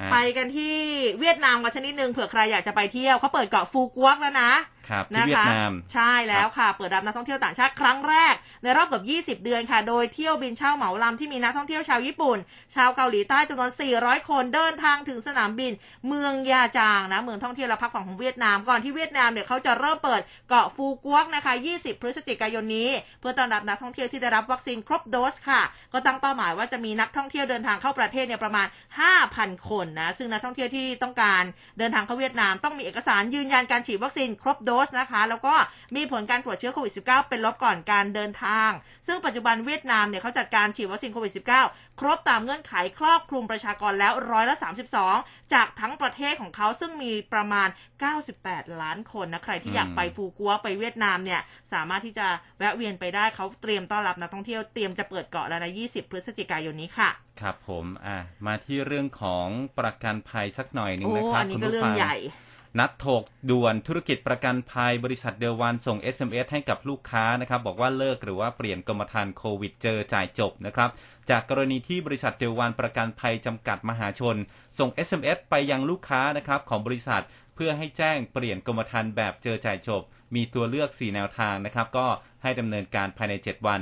ฮะไปกันที่เวียดนามกันชนิดหนึ่งเผื่อใครอยากจะไปเที่ยวเขาเปิดเกาะฟูกวกแล้วนะ ครับที่นะเวียคะดนามใช่แล้วค่ะ เปิดรับนักท่องเที่ยวต่างชาติครั้งแรก ในรอบเกือบ20 เดือนค่ะ โดยเที่ยวบินเช่าเหมาลำที่มีนักท่องเที่ยวชาวญี่ปุ่น ชาวเกาหลีใต้จำนวน 400 คนเดินทางถึงสนามบิน เมืองยาจางนะเมืองท่องเที่ยวและพักผ่อนของเวียดนามก่อนที่เวียดนามเนี่ยเขาจะเริ่มเปิดเกาะฟูกวกนะคะ 20 พฤศจิกายนนี้ เพื่อต้อนรับนักท่องเที่ยวที่ได้รับวัคซีนครบโดสค่ะ ก็ตั้งเป้าหมายว่าจะมีนักท่องเที่ยวเดินทางเข้าประเทศเนี่ยประมาณ 5,000 คนนะซึ่งนักท่องเที่ยวที่ต้องการเดินทางเข้าเวียดนามต้องมีเอกสารยืนยันการฉีดวัคซีนครบโดสนะคะ แล้วก็มีผลการตรวจเชื้อโควิด -19 เป็นลบก่อนการเดินทาง ซึ่งปัจจุบันเวียดนามเนี่ยเขาจัดการฉีดวัคซีนโควิด -19 ครบตามเงื่อนไขครอบคลุมประชากรแล้วร้อยละ 32 จากทั้งประเทศของเขาซึ่งมีประมาณ 98 ล้านคนนะ ใครที่อยากไปฟูกัวไปเวียดนามเนี่ยสามารถที่จะแวะเวียนไปได้เขาเตรียมต้อนรับนักท่องเที่ยวเตรียมจะเปิดเกาะแล้วนะ20 พฤศจิกายนนี้ค่ะ ครับผมอะมาที่เรื่องของประกันภัยสักหน่อยหนึ่งโอ้นะครับอันนี้คุณก็ผู้เรื่อฟังงใหญ่ นัดถกด่วนธุรกิจประกันภัยบริษัทเดวันส่ง SMS ให้กับลูกค้านะครับบอกว่าเลิกหรือว่าเปลี่ยนกรมธรรม์โควิดเจอจ่ายจบนะครับจากกรณีที่บริษัทเดวันประกันภัยจำกัดมหาชน ส่ง SMS ไปยังลูกค้านะครับของบริษัทเพื่อให้แจ้งเปลี่ยนกรมธรรม์แบบเจอจ่ายจบ มีตัวเลือก 4 แนวทางนะครับก็ให้ดำเนินการภายใน 7 วัน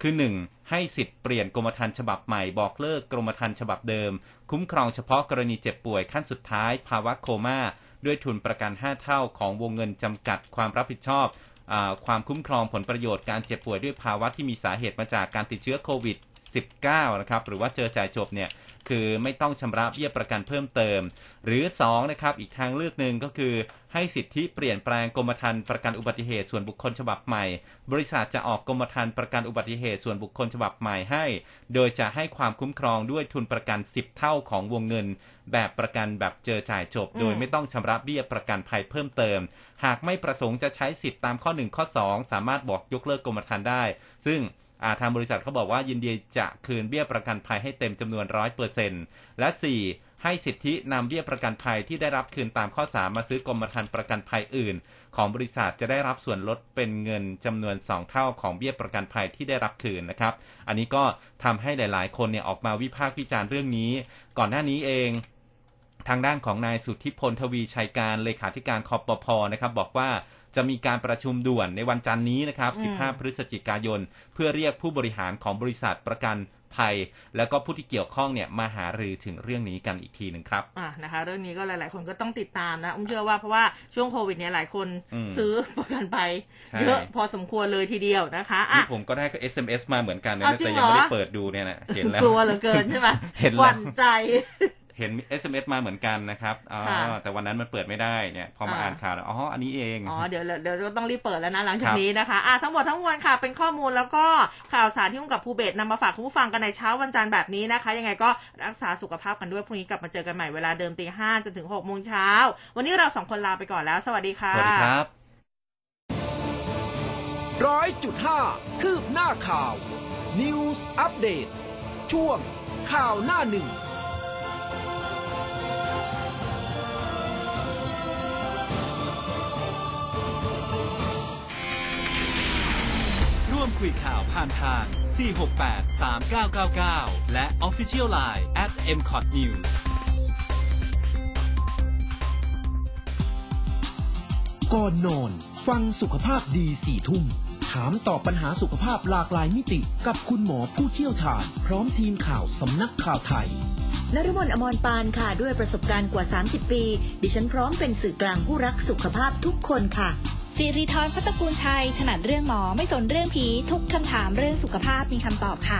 คือ 1. ให้สิทธิ์เปลี่ยนกรมธรรม์ฉบับใหม่บอกเลิกกรมธรรม์ฉบับเดิม คุ้มครองเฉพาะกรณีเจ็บป่วยขั้นสุดท้าย ภาวะโคม่า ด้วยทุนประกัน 5 เท่าของวงเงินจำกัดความรับผิดชอบอความคุ้มครองผลประโยชน์การเจ็บป่วยด้วยภาวะที่มีสาเหตุมาจากการติดเชื้อโควิด 19นะครับหรือว่าเจอจ่ายจบเนี่ยคือไม่ต้องชำระเบี้ยประกันเพิ่มเติม หรือ2นะครับอีกทางเลือกหนึ่งก็คือ ให้สิทธิเปลี่ยนแปลงกรมธรรม์ประกันอุบัติเหตุส่วนบุคคลฉบับใหม่ บริษัทจะออกกรมธรรม์ประกันอุบัติเหตุส่วนบุคคลฉบับใหม่ให้ โดยจะให้ความคุ้มครองด้วยทุนประกัน 10 เท่าของวงเงิน แบบประกันแบบเจอจ่ายจบ โดยไม่ต้องชำระเบี้ยประกันภัยเพิ่มเติม หากไม่ประสงค์จะใช้สิทธิ์ตามข้อ 1 ข้อ 2 สามารถบอกยกเลิกกรมธรรม์ได้ ซึ่งอ่า ทางบริษัทเขาบอกว่ายินดีจะคืนเบี้ยประกันภัยให้เต็มจำนวนร้อยเปอร์เซ็นและ 4. ให้สิทธินำเบี้ยประกันภัยที่ได้รับคืนตามข้อ 3 มาซื้อกรมธรรม์ประกันภัยอื่น ของบริษัทจะได้รับส่วนลดเป็นเงินจำนวน 2 เท่าของเบี้ยประกันภัยที่ได้รับคืนนะครับ อันนี้ก็ทำให้หลาย ๆ คนเนี่ยออกมาวิพากษ์วิจารณ์เรื่องนี้ ก่อนหน้านี้เองทางด้านของนายสุทธิพลทวีชัยการเลขาธิการคอปพนะครับบอกว่า จะมีการประชุมด่วนในวันจันทร์นี้นะครับอืม15 พฤศจิกายน เพื่อเรียกผู้บริหารของบริษัทประกันภัย แล้วก็ผู้ที่เกี่ยวข้องเนี่ยมาหารือถึงเรื่องนี้กันอีกทีหนึ่งครับอะนะคะ เรื่องนี้ก็หลาย ๆ คนก็ต้องติดตามนะอุ้มเชื่อว่าเพราะว่าช่วงโควิดเนี่ยหลายคนอืมซื้อประกันไปใช่เยอะพอสมควรเลยทีเดียวนะคะอะนี่ผมก็ได้ก็ SMS มาเหมือนกันนะอ้าวจริแต่งยังไม่เหรได้อเปิดดูเนี่ยนะเห็นแล้วกลัวเหลือเกินใช่ไหมเห็นแล้วหวั่นใจ เห็น SMS มาเหมือนกันนะครับอ๋อค่ะแต่วันนั้นมันเปิดไม่ได้เนี่ย พอมาอ่าอ่านข่าวแล้วอ๋ออันนี้เองอ๋อเดี๋ยวเดี๋ยวก็ต้องรีบเปิดแล้วนะหลังจาคกรับนี้นะคะอะทั้งหมดทั้งมวลค่ะเป็นข้อมูลแล้วก็ข่าวสารที่อุ้มกับภูเบศนำมาฝากคุณผู้ฟังกันในเช้าวันจันทร์แบบนี้นะคะ ยังไงก็รักษาสุขภาพกันด้วยพรุ่งนี้กลับมาเจอกันใหม่เวลาเดิมตีห้าจนถึงหกโมงเช้าวันนี้เราสองคนลาไปก่อนแล้ว สวัสดีค่ะสวัสดีครับร้อยจุดห้าคืบหน้าข่าว News อัปเดตช่วงข่าวหน้าหนึ่ง มคุยข่าวผ่านทาง 468 3999 และ Official Line at mcot news ก่อนนอน ฟังสุขภาพดีสี่ทุ่ม ถามตอบปัญหาสุขภาพหลากหลายมิติ กับคุณหมอผู้เชี่ยวชาญ พร้อมทีมข่าวสำนักข่าวไทยนรมนอมรปานค่ะ ด้วยประสบการณ์กว่า 30 ปี ดิฉันพร้อมเป็นสื่อกลางผู้รักสุขภาพทุกคนค่ะ จิริธรพัตตกูลชัยถนัดเรื่องหมอไม่สนเรื่องผีทุกคำถามเรื่องสุขภาพมีคำตอบค่ะ